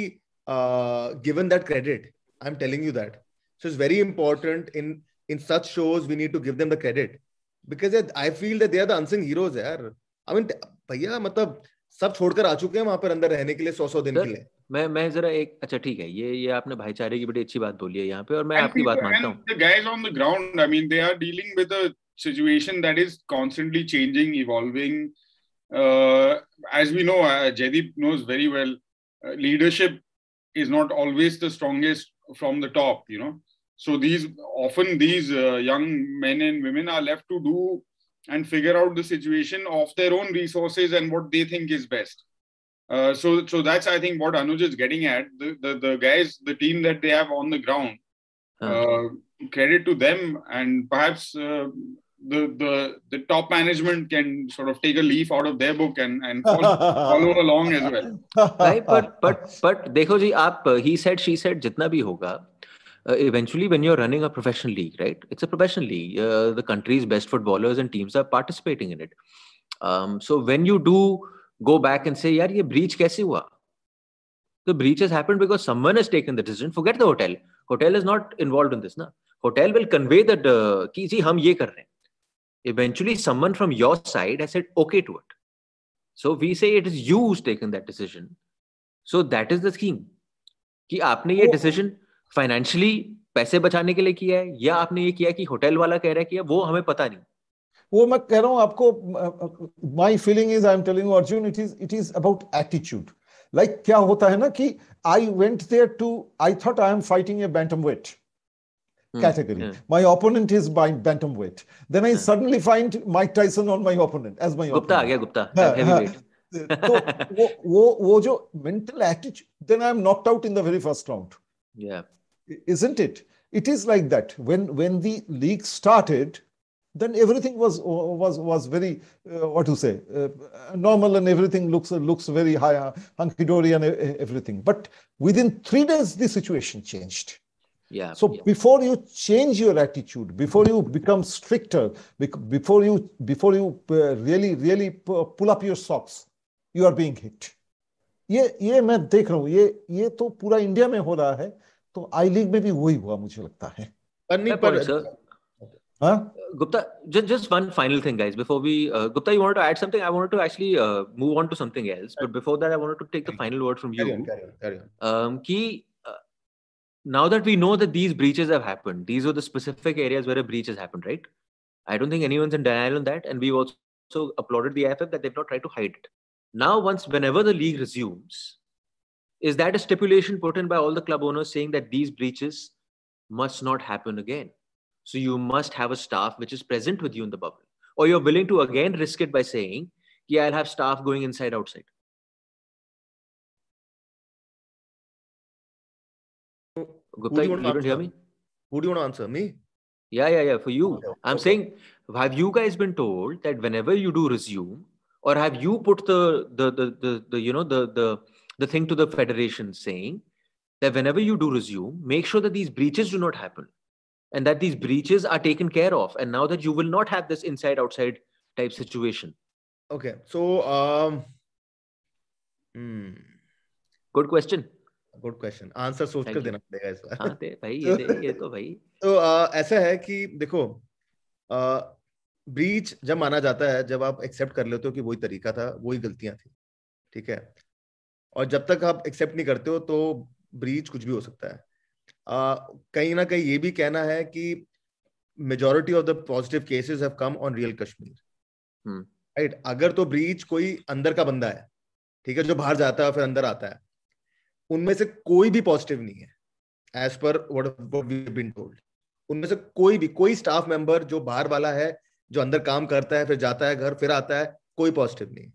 given that credit I am telling you that so it's very important in in such shows we need to give them the credit because I feel that they are the unsung heroes यार. I mean भैया मतलब सब छोड़कर आ चुके हैं वहाँ पर अंदर रहने के लिए सौ सौ दिन के लिए। मैं मैं जरा एक अच्छा ठीक है ये ये आपने भाईचारे की बड़ी अच्छी बात बोली है यहाँ पे और मैं आपकी बात मानता हूँ the guys on the ground I mean they are dealing with a situation that is constantly changing evolving uh, as we know uh, Jaideep knows very well uh, leadership is not always the strongest from the top you know so these often these uh, young men and women are left to do and figure out the situation of their own resources and what they think is best. Uh, so, so that's I think what Anuj is getting at. The, the the guys, the team that they have on the ground, uh, credit to them, and perhaps uh, the the the top management can sort of take a leaf out of their book and and follow, follow along as well. right, but but but देखो जी आप he said she said जितना भी होगा uh, eventually when you're running a professional league right it's a professional league uh, the country's best footballers and teams are participating in it um, so when you do go back and say yaar ye breach kaise hua the breach has happened because someone has taken the decision forget the hotel hotel is not involved in this na hotel will convey that uh, ki ji hum ye kar rahe hain eventually someone from your side has said okay to it so we say it is you who's taken that decision so that is the scheme कि आपने ये decision financially पैसे बचाने के लिए किया है या आपने ये किया कि होटल वाला कह रहा है कि वो हमें पता नहीं वो मैं कह रहा हूँ आपको my feeling is I am telling Arjun it is it is about attitude like क्या होता है ना कि I went there to I thought I am fighting a bantam weight category. Yeah. My opponent is by bantamweight. Then I yeah. suddenly find Mike Tyson on my opponent as my Gupta opponent. Gupta आ गया Gupta heavyweight तो वो वो वो जो mental attitude then I am knocked out in the very first round. Yeah. isn't it? It is like that. When when the league started, then everything was was was very uh, what to say uh, normal and everything looks looks very high uh, hunky dory and everything. But within three days, the situation changed. Yeah. So yeah. before you change your attitude, before you become stricter, before you before you uh, really really pull up your socks, you are being hit. ये ये मैं देख रहा हूँ ये ये तो पूरा इंडिया में हो रहा है तो आई लीग में भी वही हुआ मुझे लगता है Huh? Gupta, just, just one final thing, guys. Before we, uh, Gupta, you wanted to add something? I wanted to actually uh, move on to something else. But before that, I wanted to take the final word from you. Carry on, carry on, carry on. Um, ki, uh, now that we know that these breaches have happened, these are the specific areas where a breach has happened, right? I don't think anyone's in denial on that. And we've also applauded the AFF that they've not tried to hide it. Now, once, whenever the league resumes, is that a stipulation put in by all the club owners saying that these breaches must not happen again? So you must have a staff which is present with you in the bubble. Or you're willing to again risk it by saying, yeah, I'll have staff going inside, outside. Gupta, you, you don't hear me? Who do you want to answer? Me? Yeah, yeah, yeah. For you. Okay. I'm okay. saying, have you guys been told that whenever you do resume, or have you put the the the the, the you know the the the thing to the federation saying that whenever you do resume, make sure that these breaches do not happen and that these breaches are taken care of. And now that you will not have this inside outside type situation. Okay. So, um, hmm. good question. Good question answer सोच कर. देना पड़ेगा इस बार हाँ ते भाई ये दे ये तो भाई तो अ, ऐसा है कि देखो ब्रीच जब माना जाता है जब आप एक्सेप्ट कर लेते हो कि वही तरीका था वही गलतियाँ थी ठीक है और जब तक आप एक्सेप्ट नहीं करते हो तो ब्रीच कुछ भी हो सकता है अ, कहीं ना कहीं ये भी कहना है कि majority of the positive cases have come on Real Kashmir. Right अगर तो ब्रीच कोई अंदर का बंदा है ठीक है जो बाहर जाता है और फिर अंदर आता है उनमें से कोई भी पॉजिटिव नहीं है एज पर बीन टोल्ड उनमें से कोई भी कोई स्टाफ मेंबर जो बाहर वाला है जो अंदर काम करता है फिर जाता है घर फिर आता है कोई पॉजिटिव नहीं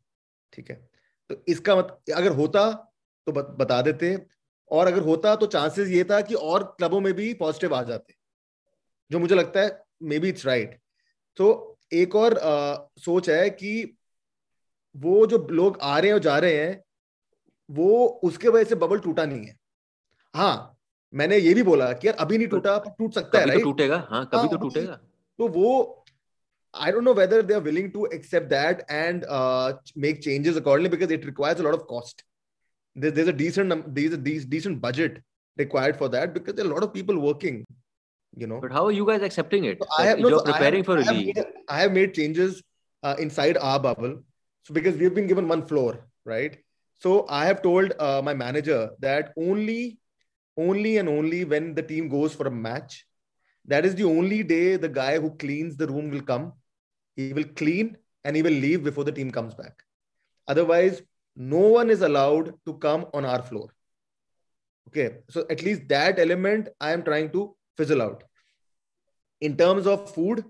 ठीक है? तो इसका मत अगर होता तो बत, बता देते और अगर होता तो चांसेस ये था कि और क्लबों में भी पॉजिटिव आ जाते जो मुझे लगता है मे बी इट्स राइट तो एक और अ, सोच है कि वो जो लोग आ रहे हैं और जा रहे हैं वो उसके वजह से बबल टूटा नहीं है। हाँ मैंने ये भी बोला कि यार अभी नहीं टूटा पर टूट सकता है तो राइट टूटेगा हाँ कभी हाँ, तो टूटेगा तो वो I don't know whether they are willing to accept that and uh, make changes accordingly because it requires a lot of cost. There, there's a decent there's a decent budget required for that because there are a lot of people working. You know, But how are you guys accepting it? So I have no, you're so I have- preparing for a I have made- I have made changes uh, inside our bubble. So because we've been given one floor, right? So I have told uh, my manager that only, only and only when the team goes for a match, that is the only day the guy who cleans the room will come. He will clean and he will leave before the team comes back. Otherwise, no one is allowed to come on our floor. Okay, so at least that element I am trying to fizzle out. In terms of food,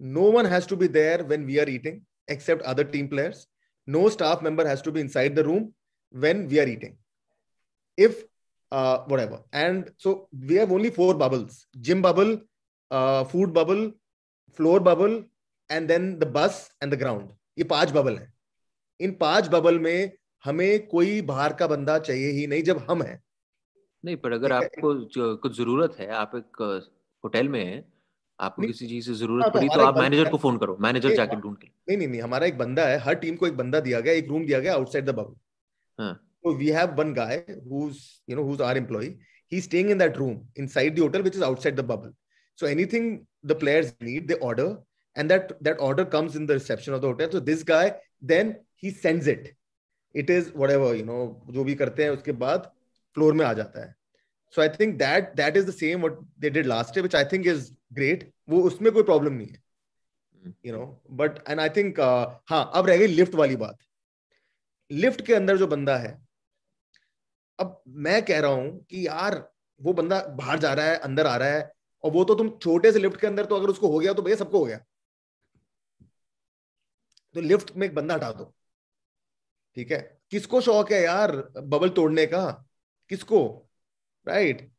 no one has to be there when we are eating except other team players. No staff member has to be inside the room when we are eating. If uh, whatever. And so we have only four bubbles gym bubble, uh, food bubble, floor bubble, and then the bus and the ground. ये पांच bubble हैं इन पाँच bubble में हमें कोई बाहर का बंदा चाहिए ही नहीं जब हम हैं। नहीं पर अगर आपको कुछ ज़रूरत है आप एक होटल में है आपको किसी चीज़ से ज़रूरत हाँ, तो पड़ी तो आप मैनेजर को फ़ोन करो मैनेजर जाके ढूंढ के। नहीं नहीं नहीं हमारा एक बंदा है हर टीम को एक बंदा दिया गया एक रूम दिया गया आउटसाइड द बबल तो we have one guy whose you know whose are employ he staying in that room inside the hotel which is outside the bubble so anything the players need they order and that that order comes in the reception of the hotel so this guy then he sends it. It is whatever you know जो भी करते हैं उसके बाद floor में आ जाता है. So i think that that is the same what they did last year which i think is great. वो उसमें कोई प्रॉब्लम नहीं है. You know but and i think uh, हाँ अब रह गई लिफ्ट वाली बात. लिफ्ट के अंदर जो बंदा है अब मैं कह रहा हूँ कि यार वो बंदा बाहर जा रहा है अंदर आ रहा है और वो तो तुम छोटे से लिफ्ट के अंदर तो अगर उसको हो गया तो भैया सबको हो गया. तो लिफ्ट में एक बंदा हटा दो. ठीक है किसको शौक है यार बबल तोड़ने का किसको राइट right?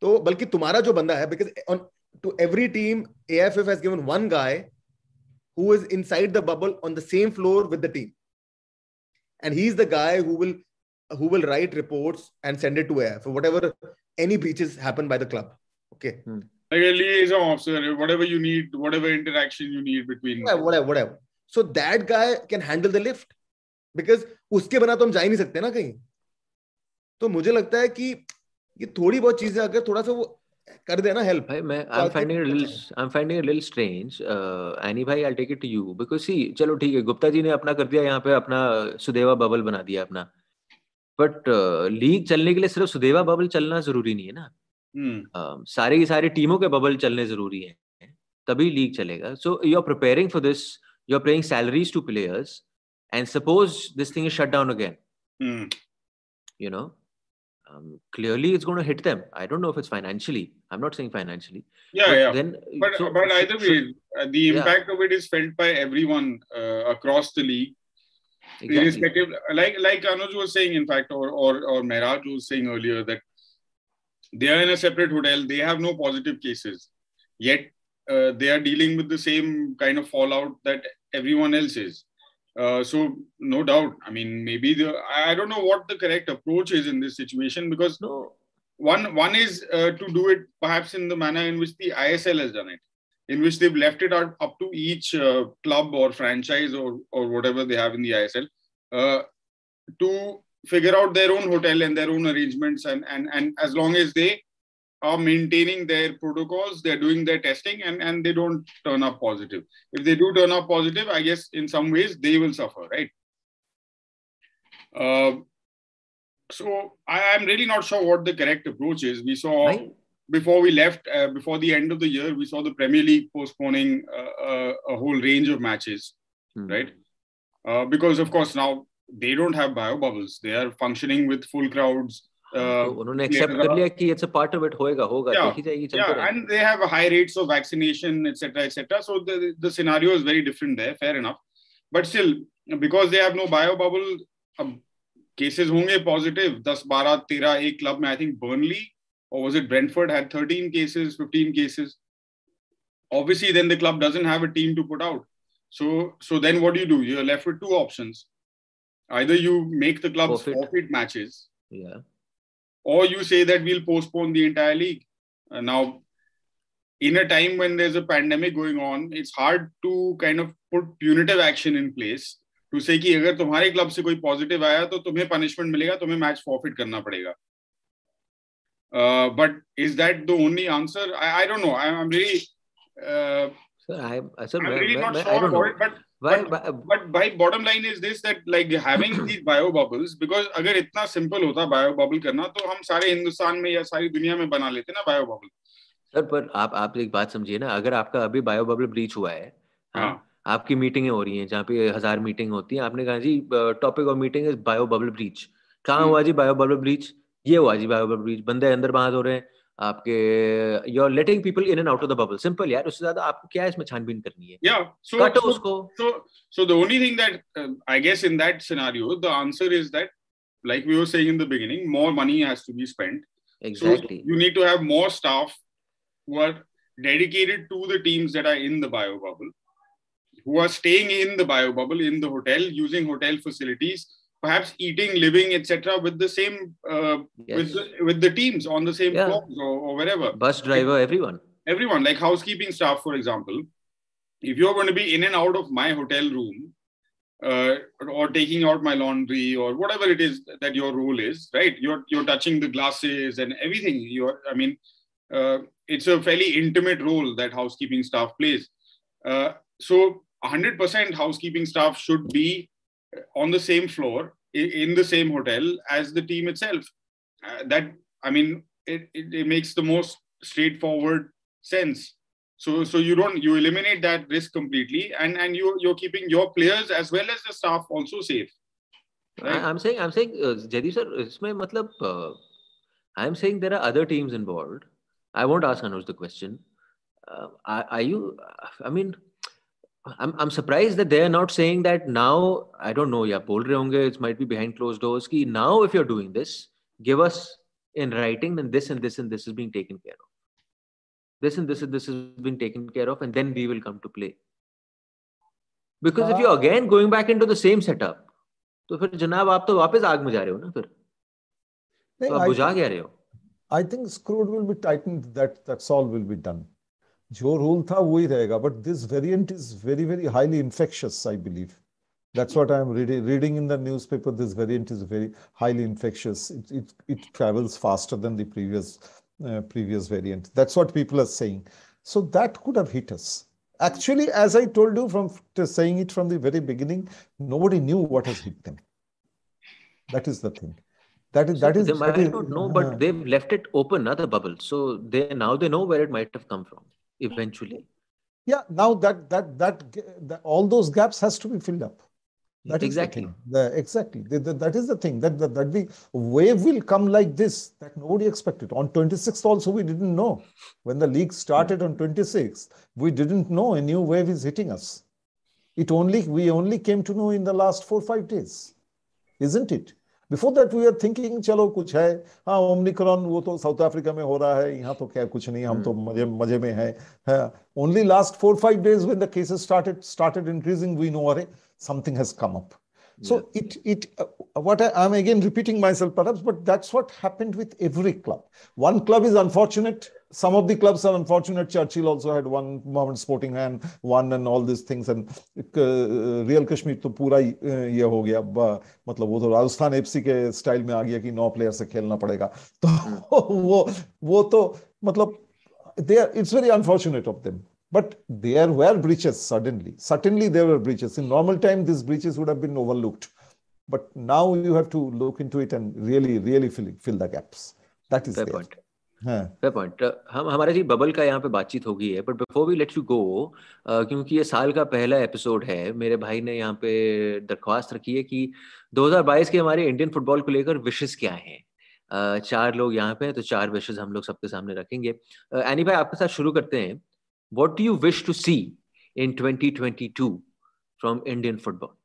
तो बल्कि तुम्हारा जो बंदा है because on to every team AFF has given one guy who is inside the bubble on the same floor with the team and he's the guy who will who will write reports and send it to AF for whatever any breaches happen by the club. Okay, Hmm. Like a liaison officer, whatever you need, whatever interaction you need between. whatever, whatever, whatever. So that guy can handle the lift because उसके बिना तो हम जा ही नहीं सकते ना कहीं। तो मुझे लगता है कि ये थोड़ी बहुत चीज़ें अगर थोड़ा सा वो कर देना हेल्प भाई मैं little I'm finding it a little strange uh, Annie भाई I'll take it to you because see चलो ठीक है गुप्ता जी ने अपना कर दिया यहाँ पे अपना सुदेवा बबल बना दिया अपना। बट लीग uh, चलने के लिए सिर्फ़ सुदेवा बबल चलना ज़रूरी नहीं है ना। Hmm. um, सारी की सारी टीमों के बबल चलने ज़रूरी है तभी लीग चलेगा। So you are preparing for this you are paying salaries to players and suppose this thing is shut down again. Mm. you know um, clearly it's going to hit them. I don't know if it's financially. I'm not saying financially. Yeah but yeah. then but, so, but either way should, uh, the impact yeah. of it is felt by everyone uh, across the league. Exactly. irrespective like like anuj was saying in fact or or or Mehraj was saying earlier that they are in a separate hotel. They have no positive cases. Yet uh, they are dealing with the same kind of fallout that everyone else is. Uh, so no doubt. I mean, maybe the I don't know what the correct approach is in this situation because no one one is uh, to do it perhaps in the manner in which the ISL has done it, in which they've left it out, up to each uh, club or franchise or or whatever they have in the ISL uh, to figure out their own hotel and their own arrangements and and and as long as they are maintaining their protocols they're doing their testing and and they don't turn up positive. If they do turn up positive i guess in some ways they will suffer right? Uh, so I, am really not sure what the correct approach is. We saw right. before we left uh, before the end of the year we saw the premier league postponing uh, uh a whole range of matches hmm. right? Uh, because of course now they don't have bio bubbles. They are functioning with full crowds उन्होंने accept कर लिया कि it's a part of it होएगा होगा yeah, देखी जाएगी चलते yeah, and they have high rates of vaccination etc etc so the the scenario is very different there fair enough but still because they have no bio bubble अब cases होंगे positive 10 12 13 एक club में I think Burnley or was it Brentford had 13 cases 15 cases obviously then the club doesn't have a team to put out so so then what do you do you're left with two options either you make the clubs forfeit, forfeit matches yeah Or you say that we'll postpone the entire league. Uh, now, in a time when there's a pandemic going on, it's hard to kind of put punitive action in place to say कि अगर तुम्हारे club से कोई positive आया तो तुम्हें punishment मिलेगा तुम्हें मैच फॉरफिट करना पड़ेगा but is that the only answer I don't know I am really Sir, I, sir, I'm really not sure about but but, अगर इतना simple होता bio bubble करना तो हम सारे हिंदुस्तान में या सारी दुनिया में बना लेते ना bio bubble सर पर आप आप एक बात समझिए ना अगर आपका अभी बायो बबल ब्रीच हुआ है हाँ, हाँ। आपकी मीटिंगें हो रही हैं जहाँ पे हज़ार मीटिंग होती है आपने कहा जी topic of meeting is bio bubble breach कहाँ हम्म। हुआ जी बायो बबल ब्रीच ये हुआ जी बायो बबल ब्रीच बंदे अंदर बाहर हो रहे हैं। आपके you are letting people in and out of the bubble simple यार उससे ज्यादा आपको क्या इसमें छानबीन करनी है या सो काटो so, उसको so so the only thing that I guess in that scenario the answer is that like we were saying in the beginning more money has to be spent exactly so you need to have more staff who are dedicated to the teams that are in the bio bubble who are staying in the bio bubble in the hotel using hotel facilities perhaps eating, living, etc., with the same uh, yes. with the, with the teams on the same yeah. floors or, or, wherever. Bus driver, everyone. Everyone, like housekeeping staff, for example. If you're going to be in and out of my hotel room, uh, or taking out my laundry or whatever it is that your role is, right? You're you're touching the glasses and everything. You're, I mean, uh, it's a fairly intimate role that housekeeping staff plays. Uh, so 100% housekeeping staff should be on the same floor in the same hotel as the team itself. Uh, that I mean, it, it, it makes the most straightforward sense. So so you don't you eliminate that risk completely, and and you you're keeping your players as well as the staff also safe. Right? I, am saying I'm saying uh, Jaydeep sir, इसमें मतलब uh, I'm saying there are other teams involved. I won't ask Anuj the question. Uh, are, are you? I mean, I'm I'm surprised that they're not saying that now. I don't know. Yeah, बोल रहे होंगे. It might be behind closed doors. Ki now, if you're doing this, give us in writing. Then this and this and this is being taken care of. This and this and this is being taken care of, and then we will come to play. Because if you're again going back into the same setup, तो फिर जनाब आप तो वापस आग में जा रहे हो ना फिर तो आप बुझा क्या रहे हो I think screwed will be tightened. That that's all will be done. जो रूल था वही रहेगा but this variant is very very highly infectious I believe that's what i'm reading reading in the newspaper this variant is very highly infectious it it, it travels faster than the previous uh, previous variant that's what people are saying so that could have hit us actually as i told you from saying it from the very beginning nobody knew what has hit them that is the thing that is that is they might not know but uh, they've left it open another bubble so they now they know where it might have come from eventually. Yeah now that that that, that all those gaps has to be filled up. That exactly is the, the exactly. The, the, that is the thing. That, that that the wave will come like this that nobody expected. On 26th also we didn't know. When the league started on 26th we didn't know a new wave is hitting us. It only we only came to know in the last four five days isn't it before that we are thinking चलो कुछ है. हाँ Omicron वो तो south Africa में हो रहा है यहाँ तो क्या कुछ नहीं हम तो hmm. मज़े मज़े में है। Only last four five days when the cases started started increasing we know अरे something has come up So it it uh, what I, I'm again repeating myself perhaps, but that's what happened with every club. One club is unfortunate. Some of the clubs are unfortunate. Churchill also had one moment Sporting and one and all these things and uh, Real Kashmir तो पूरा uh, ये हो गया ब- मतलब वो तो Rajasthan FC के स्टाइल में आ गया कि नौ प्लेयर से खेलना पड़ेगा तो वो वो तो मतलब they are it's very unfortunate of them but there were breaches suddenly certainly there were breaches in normal time these breaches would have been overlooked but now you have to look into it and really really fill, fill the gaps that is fair there हाँ, fair point हम हमारा जी bubble का यहाँ पे बातचीत हो गई है but before we let you go क्योंकि ये साल का पहला एपिसोड है मेरे भाई ने यहाँ पे दरख्वास्त रखी है कि 2022 के हमारे इंडियन फुटबॉल को लेकर विशेष क्या हैं अ, चार लोग यहाँ पे हैं तो चार विशेष हम लोग सबके सामने रखेंगे अ, एनी भाई आपके साथ शुरू करते हैं what do you wish to C in 2022 from Indian football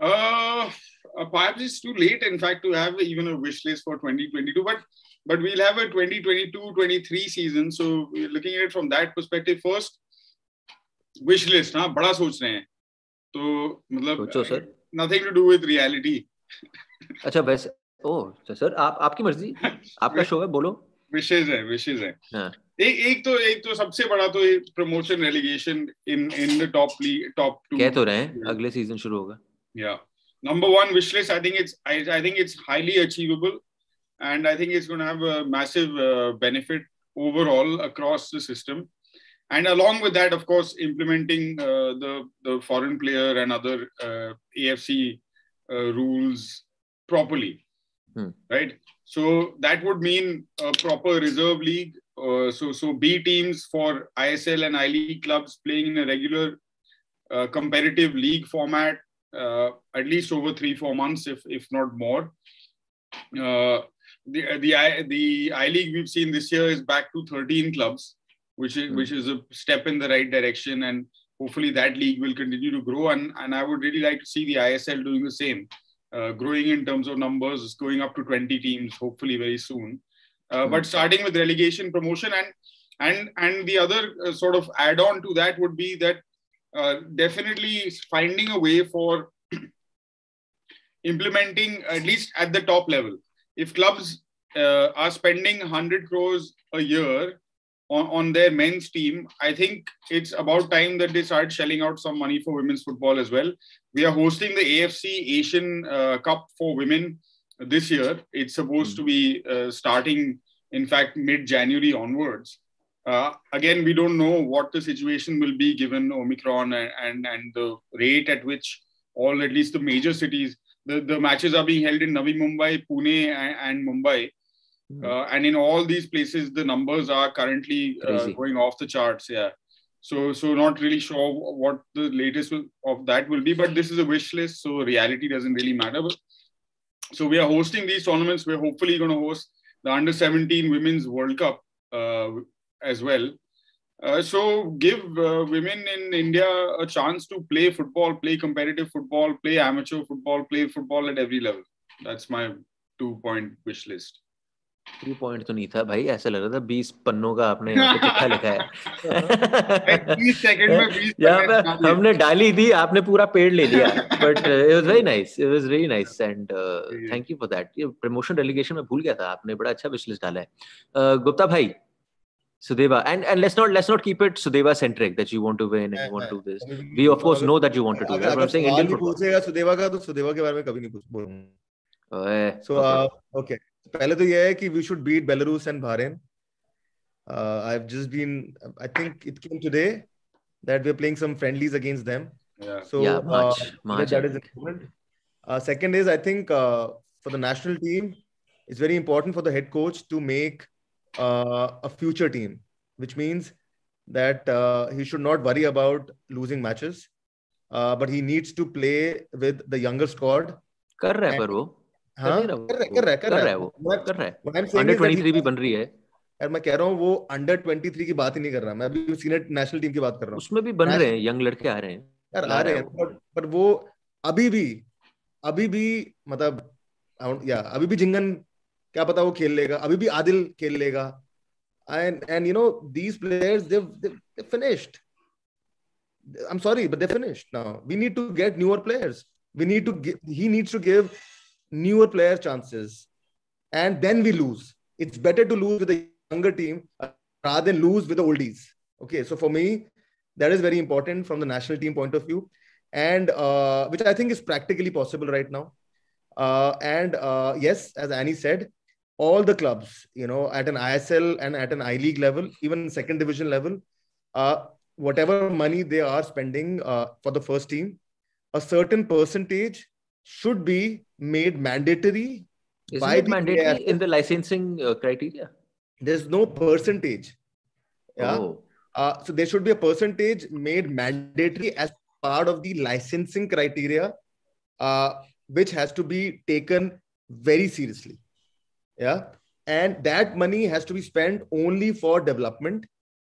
Uh, uh, perhaps it's too late, in fact, to have even a wish list for 2022. But but we'll have a 2022-23 season. So we're looking at it from that perspective. First, wish list. हाँ बड़ा सोच रहे हैं. तो मतलब सोचो sir nothing to do with reality. अच्छा वैसे ओह तो सर आप आपकी मर्जी आपका शो है बोलो Wishes है, wishes है. हाँ एक एक तो एक तो सबसे बड़ा तो promotion relegation in in the top league top two कह तो रहे हैं अगले सीजन शुरू होगा Yeah. Number one wish list. I think it's I, I think it's highly achievable, and I think it's going to have a massive uh, benefit overall across the system. And along with that, of course, implementing uh, the the foreign player and other uh, AFC uh, rules properly, Hmm. right? So that would mean a proper reserve league. uh, so so B teams for ISL and I League clubs playing in a regular uh, competitive league format uh, at least over three four months if if not more. Uh, the the I, the I League we've seen this year is back to 13 clubs which is Hmm. which is a step in the right direction and hopefully that league will continue to grow. And and I would really like to see the ISL doing the same uh, growing in terms of numbers going up to 20 teams hopefully very soon uh, Hmm. but starting with relegation promotion and and and the other uh, sort of add on to that would be that uh, definitely finding a way for implementing at least at the top level if clubs uh, are spending 100 crores a year on, on their men's team i think it's about time that they start shelling out some money for women's football as well we are hosting the afc asian uh, cup for women this year it's supposed to be uh, starting in fact mid january onwards uh, again, we don't know what the situation will be given Omicron and, and, and the rate at which all, at least the major cities, the, the matches are being held in Navi Mumbai, Pune, and, and Mumbai. Hmm. Uh, and in all these places, the numbers are currently uh, going off the charts. Yeah. So, so not really sure what the latest of that will be, but this is a wish list, so reality doesn't really matter. But, so we are hosting these tournaments. We're hopefully going to host the Under 17 Women's World Cup uh, as well. Uh, so give uh, women in India a chance to play football, play competitive football, play amateur football, play football at every level. That's my two-point wish list. Two point तो नहीं था भाई ऐसा लग रहा था बीस पन्नों का आपने यहाँ पे चिट्ठा लिखा है। 20 सेकंड में 20 यहाँ पे हमने डाली थी आपने पूरा पेड़ ले लिया but it was very nice it was really nice and thank you for that ये प्रमोशन डेलीगेशन में भूल गया था आपने बड़ा अच्छा विश लिस्ट डाला है। Uh, गुप्ता भाई Sudeva and and let's not let's not keep it Sudeva centric that you want to win and you want to do this. We of course know that you want to do that, but I'm saying Indian football. पूछेगा सुदेवा का तो सुदेवा के बारे में कभी नहीं पूछ बोलूँगा। ओए, सो ओके पहले तो ये है कि we should beat Belarus and Bahrain I have just been I think it came today that we're playing some friendlies against them Yeah. so Yeah, March- uh, March, that I is think. important uh, second is i think uh, for the national team it's very important for the head coach to make uh, a future team which means that uh, he should not worry about losing matches uh, but he needs to play with the younger squad कर रहा है पर वो हाँ? कर रहा है कर रहा है कर रहा है वो कर रहा है। अंडर is 23 भी बन रही है। यार मैं कह रहा हूँ वो अंडर 23 की बात ही नहीं कर रहा। मैं अभी सीनियर नेशनल टीम की बात कर रहा हूँ। उसमें भी बन रहे हैं यंग लड़के आ रहे हैं। यार आ रहे हैं पर, पर वो अभी भी अभी भी मतलब या अभी भी जिंगन क्या पता वो खेल लेगा। अभी भी आदिल खेल लेगा। I'm sorry, but they're finished now. We need to get newer players. We need to give, he needs to give newer player chances. And then we lose. It's better to lose with a younger team rather than lose with the oldies. Okay. So for me, that is very important from the national team point of view. And uh, which I think is practically possible right now. Uh, and uh, yes, as Annie said, all the clubs, you know, at an ISL and at an I League level, even second division level, uh, whatever money they are spending uh, for the first team, a certain percentage should be made mandatory. Isn't it mandatory AFL. in the licensing uh, criteria? There's no percentage. Yeah. Oh. Uh, so there should be a percentage made mandatory as part of the licensing criteria, uh, which has to be taken very seriously. Yeah. And that money has to be spent only for development.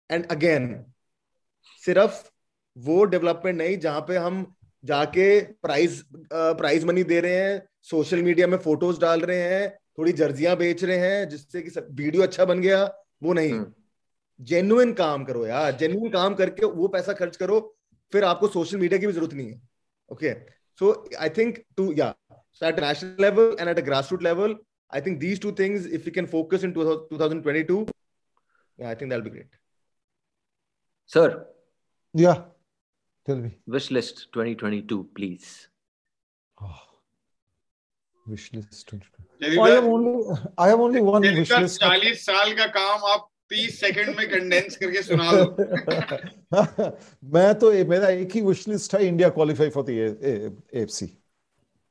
And again, सिर्फ वो development नहीं जहां पे हम जाके prize prize money दे रहे हैं सोशल मीडिया में फ़ोटोज़ डाल रहे हैं थोड़ी जर्जियाँ बेच रहे हैं जिससे कि वीडियो अच्छा बन गया वो नहीं। जेन्युइन हम्म। काम करो यार जेन्युइन काम करके वो पैसा खर्च करो फिर आपको सोशल मीडिया की भी ज़रूरत नहीं है। Okay so I think two या at national level and at a grass root level I think these two things if you can focus in 2022 I think that be great sir Yeah. Tell me. Wish list 2022, please. Oh. Wish list 2022. I have only I have only one wish list. 40 साल का काम आप 30 second में condense करके सुना दो मैं तो मेरा एक ही विश लिस्ट है India qualify for the AFC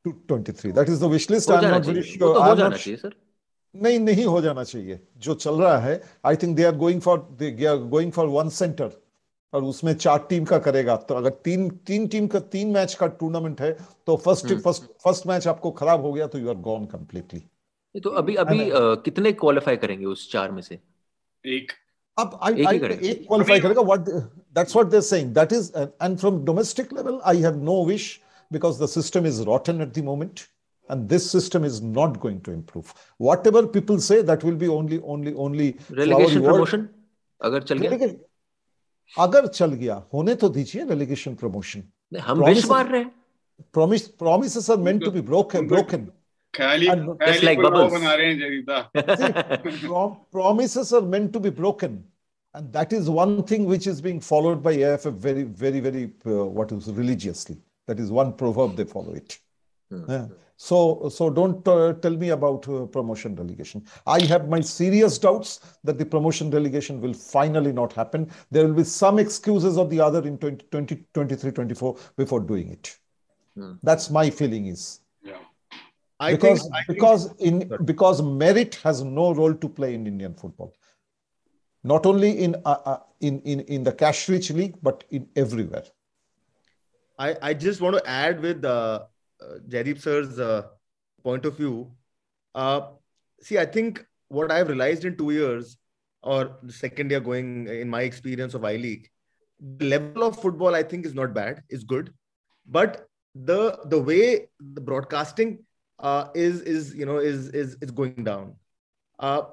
223 that is the wish list I am not very sure हो जाना चाहिए सर नहीं नहीं हो जाना चाहिए जो चल रहा है I think they are going for they are going for one centre और उसमें चार टीम का करेगा। तो अगर तीन तीन टीम का तीन मैच का टूर्नामेंट है तो फ़र्स्ट फ़र्स्ट फ़र्स्ट मैच आपको खराब हो गया तो यू आर गॉन कंप्लीटली तो अभी अभी uh, कितने क्वालिफाई करेंगे उस चार में से? एक। अब आई आई एक क्वालिफाई करेगा what that's what they are saying that is and from domestic level I have no wish because the system is rotten at the moment and this system is not going to improve. Whatever people say that will be only only only relegation promotion? अगर चल गया? अगर चल गया होने तो दीजिए relegation promotion and that is one thing which is being followed by F very very very what is religiously that is one proverb they follow it So, so don't uh, tell me about uh, promotion relegation. I have my serious doubts that the promotion relegation will finally not happen. There will be some excuses or the other in 20, 20 23, 24 before doing it. Hmm. That's my feeling is. Yeah. I because think, I because think, in because merit has no role to play in Indian football. Not only in uh, uh, in in in the cash rich league, but in everywhere. I I just want to add with uh, uh, Jaydeep sir's uh, point of view, uh, see, I think what I've realized in two years or the second year going in my experience of I League, the level of football I think is not bad, is good, but the the way the broadcasting uh, is is you know is is is going down. Uh,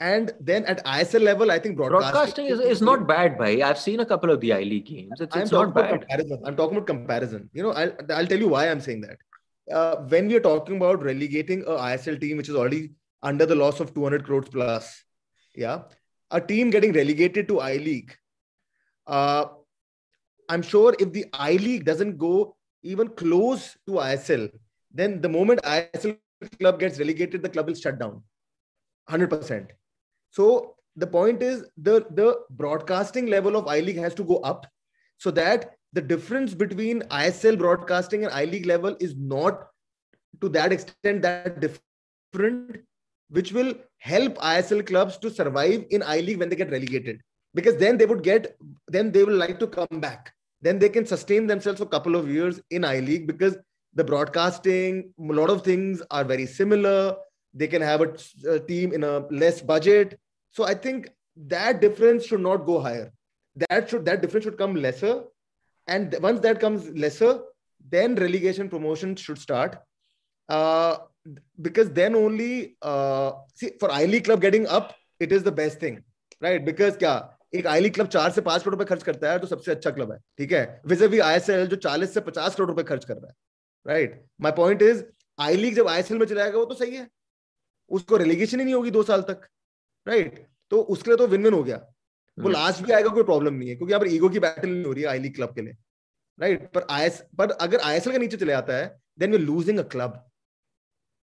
and then at ISL level, I think broadcasting, broadcasting is, is not bad, bhai. I've seen a couple of the I League games. It's, it's not bad. Comparison. I'm talking about comparison. You know, I'll, I'll tell you why I'm saying that uh, when we are talking about relegating a ISL team which is already under the loss of 200 crores plus, yeah, a team getting relegated to I League, uh, I'm sure if the I League doesn't go even close to ISL, then the moment ISL club gets relegated, the club will shut down, 100%. So the point is the the broadcasting level of I League has to go up so that the difference between ISL broadcasting and I League level is not to that extent that different, which will help ISL clubs to survive in I League when they get relegated. Because then they would get, then they will like to come back. Then they can sustain themselves for a couple of years in I League because the broadcasting, a lot of things are very similar. They can have a, a team in a less budget. So I think that difference should not go higher. That should that difference should come lesser and once that comes lesser then relegation promotion should start. Uh, because then only uh, see for I League club getting up it is the best thing right? Because kya, एक आई league club चार से पाँच करोड़ रुपए खर्च करता है तो सबसे अच्छा क्लब है ठीक है? विजय आईएसएल जो चालीस से पचास करोड़ रुपए खर्च कर रहा है right my point is I league जब आईएसएल में चलाएगा वो तो सही है। उसको रेलीगेशन ही नहीं होगी दो साल तक राइट तो उसके लिए तो विन विन हो गया। वो हम्म। लास्ट भी आएगा कोई प्रॉब्लम नहीं है क्योंकि यहाँ पर ईगो की बैटल हो रही है आई लीग क्लब के लिए राइट पर आईएस पर अगर आईएसएल के नीचे चले आता है then you losing a club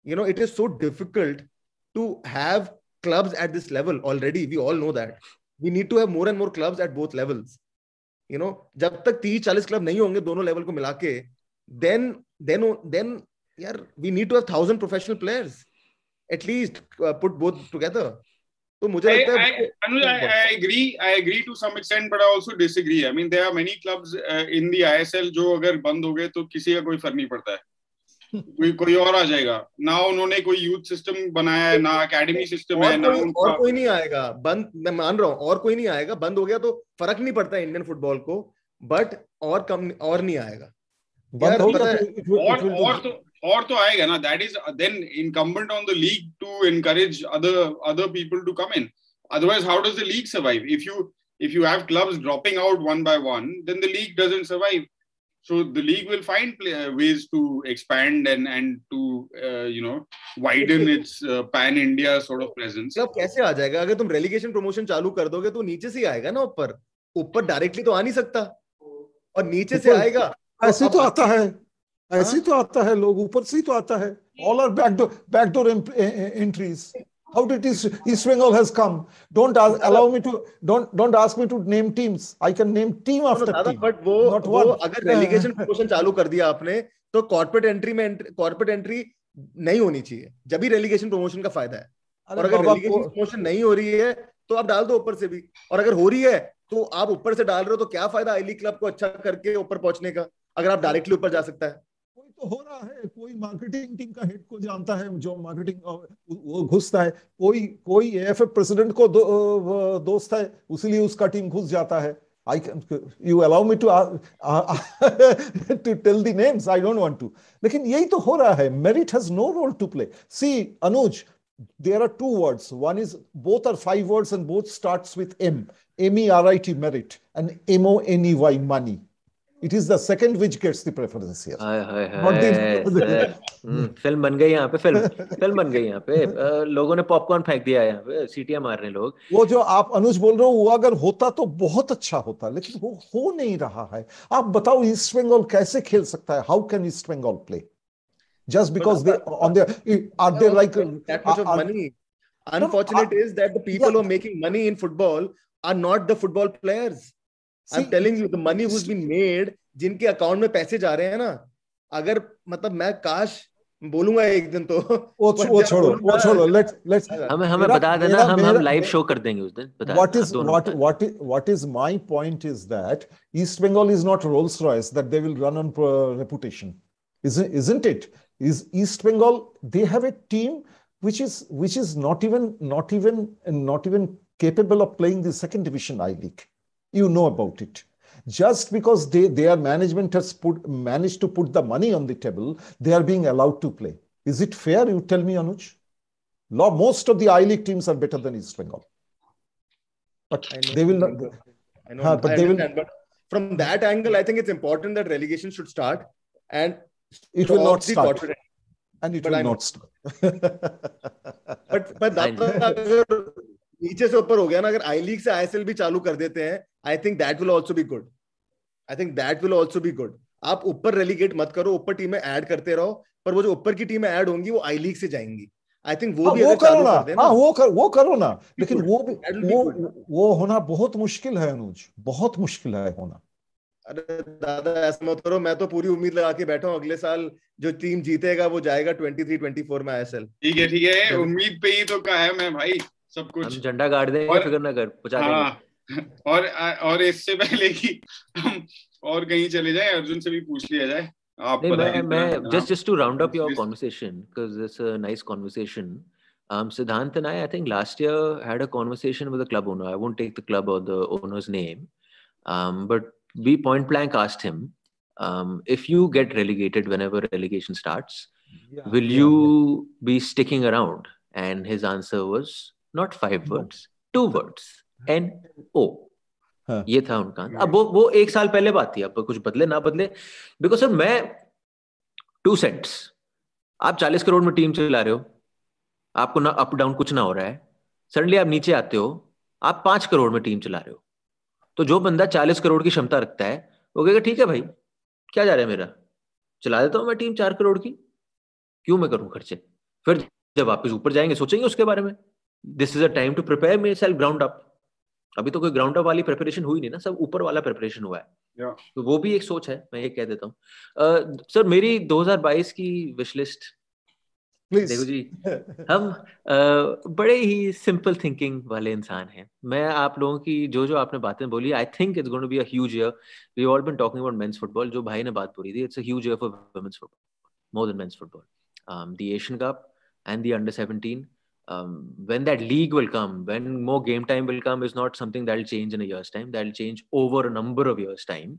you know it is so difficult to have clubs at this level already we all know that we need to have more and more clubs at both levels you know जब तक तीस चालीस club नहीं होंगे दोनों level को मिला के देन देन देन यार we need to have thousand professional players at least put both together तो मुझे लगता है I agree I agree to some extent but I also disagree. I mean there are many clubs uh, in the ISL जो अगर बंद हो गए तो किसी का कोई फ़र्क नहीं पड़ता है। कोई कोई और आ जाएगा। ना उन्होंने कोई यूथ सिस्टम बनाया है ना एकेडमी सिस्टम है ना और कोई नहीं आएगा। बंद मैं मान रहा हूँ और कोई नहीं आएगा। बंद हो गया तो फ़र्क नहीं पड़ता इंडियन फुटबॉल को बट और कम और नहीं आएगा। बंद हो गया तो और और तो और तो आएगा ना that is then incumbent on the league to encourage other other people to come in otherwise how does the league survive if you if you have clubs dropping out one by one then the league doesn't survive so the league will find ways to expand and and to you know widen its pan India sort of presence club कैसे आ जाएगा? अगर तुम relegation promotion चालू कर दोगे तो नीचे से ही आएगा ना ऊपर? ऊपर डायरेक्टली तो आ नहीं सकता। और नीचे से आएगा ऐसे तो आता है। ऐसे तो आता है लोग ऊपर से ही तो आता है all are backdoor backdoor entries how did East, East Bengal has come? Don't ask, allow me to don't don't ask me to name teams. I can name team after no, team. But वो Not वो one. अगर relegation promotion चालू कर दिया आपने तो corporate entry में corporate entry नहीं होनी चाहिए जब भी रेलीगेशन प्रमोशन का फ़ायदा है और अगर रेलीगेशन प्रमोशन नहीं हो रही है तो आप डाल दो ऊपर से भी और अगर हो रही है तो आप ऊपर से डाल रहे हो तो क्या फ़ायदा आई लीग क्लब को अच्छा करके ऊपर पहुँचने का अगर आप डायरेक्टली ऊपर जा सकता है तो हो रहा है। कोई मार्केटिंग टीम का हेड को जानता है जो मार्केटिंग वो घुसता है। कोई कोई एफ़ प्रेसिडेंट को दो, दोस्त है उसीलिए उसका टीम घुस जाता है। I can you allow me to to tell the names I don't want to लेकिन यही तो हो रहा है। Merit has no role to play see Anuj there are two words one is both are five words and both starts with m m e r i t merit and m o n e y money it is the second which gets the preference here what the film बन गई यहाँ पे film film बन गई यहाँ पे। लोगों ने पॉपकॉर्न फेंक दिया यहाँ पे सीटियाँ मार रहे लोग। वो जो आप अनुज बोल रहे हो वो अगर होता तो बहुत अच्छा होता लेकिन वो हो नहीं रहा है। आप बताओ ईस्ट बंगाल कैसे खेल सकता है? How can East Bengal play just because they on there are they like money unfortunate is that the people are making money in football are not the football players I am telling you the money who's been made जिनके account में पैसे जा रहे हैं ना अगर मतलब मैं काश बोलूँगा एक दिन तो वो वो छोड़ो वो छोड़ो लेट्स लेट्स हमें हमें बता देना हम हम लाइव शो कर देंगे उस दिन बता what is what what what is my point is that East Bengal is not Rolls Royce that they will run on reputation isn't it? Is east bengal they have a team which is which is not even not even not even capable of playing the second division i league. You know about it. Just because they, their management has put, managed to put the money on the table, they are being allowed to play. Is it fair? You tell me, Anuj. Law, most of the I League teams are better than East Bengal. But they will not. I know, but I they will. But from that angle, I think it's important that relegation should start and it will not start. And it but will I not start. but but that नीचे से ऊपर हो गया ना अगर आई league से ISL भी चालू कर देते हैं I think that will also be good I think that will also be good आप ऊपर रेलीगेट मत करो ऊपर टीमें ऐड करते रहो पर वो जो ऊपर की टीमें ऐड होंगी वो आई लीग से जाएँगी. आई थिंक वो हाँ, भी वो करो ना। हाँ वो कर वो करो ना। लेकिन वो भी वो वो होना बहुत मुश्किल है अनुज। बहुत मुश्किल है होना। अरे दादा ऐसा मत करो मैं तो पूरी उम्मीद लगा के बैठा हूँ अगले साल जो टीम जीतेगा वो जाएगा 23 24 में आईएसएल ठीक है ठीक है। उम्मीद पे ही तो कायम है भाई। सब कुछ झंडा गाड़ देंगे और, फ़िक्र ना कर पहुँचा हाँ, और और इससे पहले कि हम और कहीं चले जाए अर्जुन से भी पूछ लिया जाए आप मैं मैं just just to round up your conversation because it's a nice conversation Um, Siddhant and I, I think last year had a conversation with the club owner. I won't take the club or the owner's name, um, but we point blank asked him, um, if you get relegated whenever relegation starts, yeah, will yeah, you yeah. be sticking around? And his answer was not five words, two words. N O. हाँ. ये था उनका। अब वो वो एक साल पहले बात थी। अब कुछ बदले ना बदले। बिकॉज़ सर मैं टू सेंट्स आप चालीस करोड़ में टीम चला रहे हो। आपको ना अप डाउन कुछ ना हो रहा है। सडनली आप नीचे आते हो। आप पाँच करोड़ में टीम चला रहे हो। तो जो बंदा चालीस करोड़ की क्षमता रखता है वो कहेगा ठीक है भाई क्या जा रहा है मेरा? चला देता हूँ मैं टीम चार करोड़ की। क्यों मैं करूँ खर्चे? फिर जब वापस ऊपर जाएँगे सोचेंगे उसके बारे में। This is a time to prepare myself ground up अभी तो कोई ग्राउंड अप वाली प्रिपरेशन हुई नहीं ना सब ऊपर वाला प्रिपरेशन हुआ है। Yeah. तो वो भी एक सोच है मैं ये कह देता हूँ। सर मेरी 2022 की विश लिस्ट. देखो जी हम अ, बड़े ही सिंपल थिंकिंग वाले इंसान हैं। मैं आप लोगों की जो जो आपने बातें बोली I think it's going to be a huge year we all been talking about men's football जो भाई ने बात बोली थी it's a huge year for women's football more than men's football the Asian cup and the under 17 um, when that league will come when more game time will come is not something that'll change in a year's time. That'll change over a number of years time.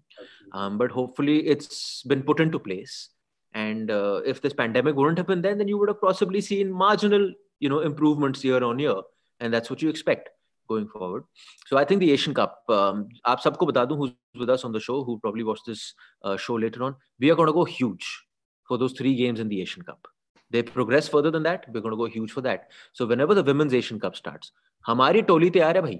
Um, but hopefully it's been put into place. And uh, if this pandemic wouldn't have been there then you would have possibly seen marginal you know improvements year on year. And that's what you expect going forward. So i think the asian cup um, aap sabko bata दूं who's with us on the show who probably watched this uh, show later on we are going to go huge for those three games in the asian cup they progress further than that we're going to go huge for that. So whenever the women's asian cup starts हमारी टोली तैयार है भाई।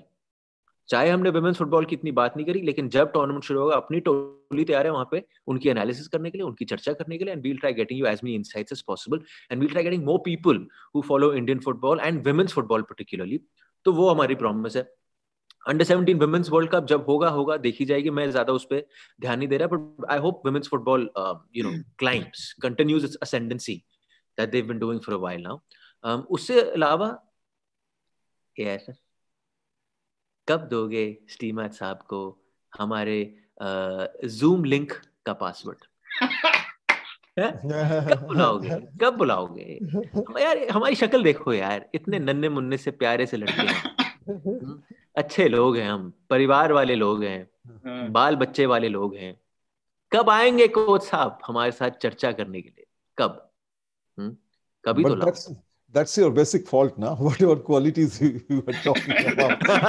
चाहे हमने women's football की इतनी बात नहीं करी लेकिन जब टूर्नामेंट शुरू होगा अपनी टोली तैयार है वहाँ पे उनकी एनालिसिस करने के लिए उनकी चर्चा करने के लिए and we'll try getting you as many insights as possible and we'll try getting more people who follow Indian football and women's football particularly तो वो हमारी प्रॉमिस है। अंडर 17 वुमेन्स वर्ल्ड कप जब होगा होगा देखी जाएगी मैं ज़्यादा उस पर ध्यान नहीं दे रहा but I hope women's football you know climbs continues its ascendancy that they've been doing for a while now. Um, उससे अलावा यार कब दोगे स्टीमर साहब को हमारे जूम लिंक का पासवर्ड कब बुलाओगे? कब बुलाओगे? हम यार हमारी शक्ल देखो यार इतने नन्हे मुन्ने से प्यारे से लड़के हैं। अच्छे लोग हैं हम परिवार वाले लोग हैं हाँ, बाल बच्चे वाले लोग हैं। कब आएँगे कोच साहब हमारे साथ चर्चा करने के लिए? कब? कभी तो But लाओ that's that's your basic fault now. Whatever qualities you, you were talking about. But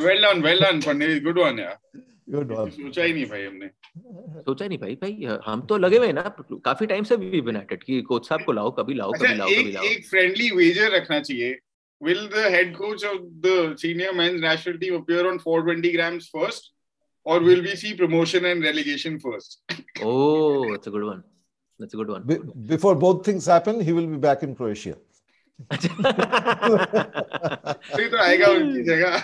well done, well done, Pandit. Good one, yeah. Good one. सोचा ही नहीं भाई हमने सोचा नहीं भाई भाई हम तो लगे हुए हैं ना काफ़ी टाइम से वी बिन एट कि कोच साहब को लाओ कभी लाओ अच्छा कभी लाओ कभी एक लाओ एक फ्रेंडली वेजर रखना चाहिए will the head coach of the senior men's national team appear on 420 grams first or will we see promotion and relegation first oh that's a good one that's a good one Be- before both things happen, he will be back in Croatia. फिर तो आएगा उनकी जगह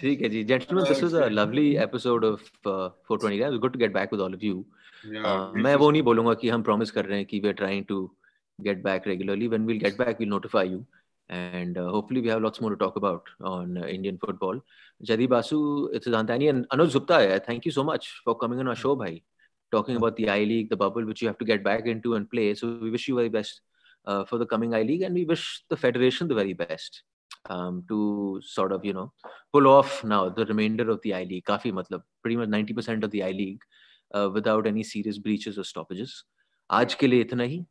ठीक है जी gentlemen this was a lovely episode of uh, 420 guys good to get back with all of you Yeah, Uh, मैं वो नहीं बोलूंगा कि हम प्रॉमिस कर रहे हैं कि we are trying to get back regularly when we'll get back we'll notify you and uh, hopefully, we have lots more to talk about on uh, Indian football. Jaydeep Basu, it's Zantani and Anuj Gupta. Thank you so much for coming on our show, bhai. Talking about the I League, the bubble, which you have to get back into and play. So we wish you very best uh, for the coming I League, and we wish the federation the very best um, to sort of you know pull off now the remainder of the I League. Kafi, matlab, pretty much 90% of the I League uh, without any serious breaches or stoppages. आज के लिए इतना ही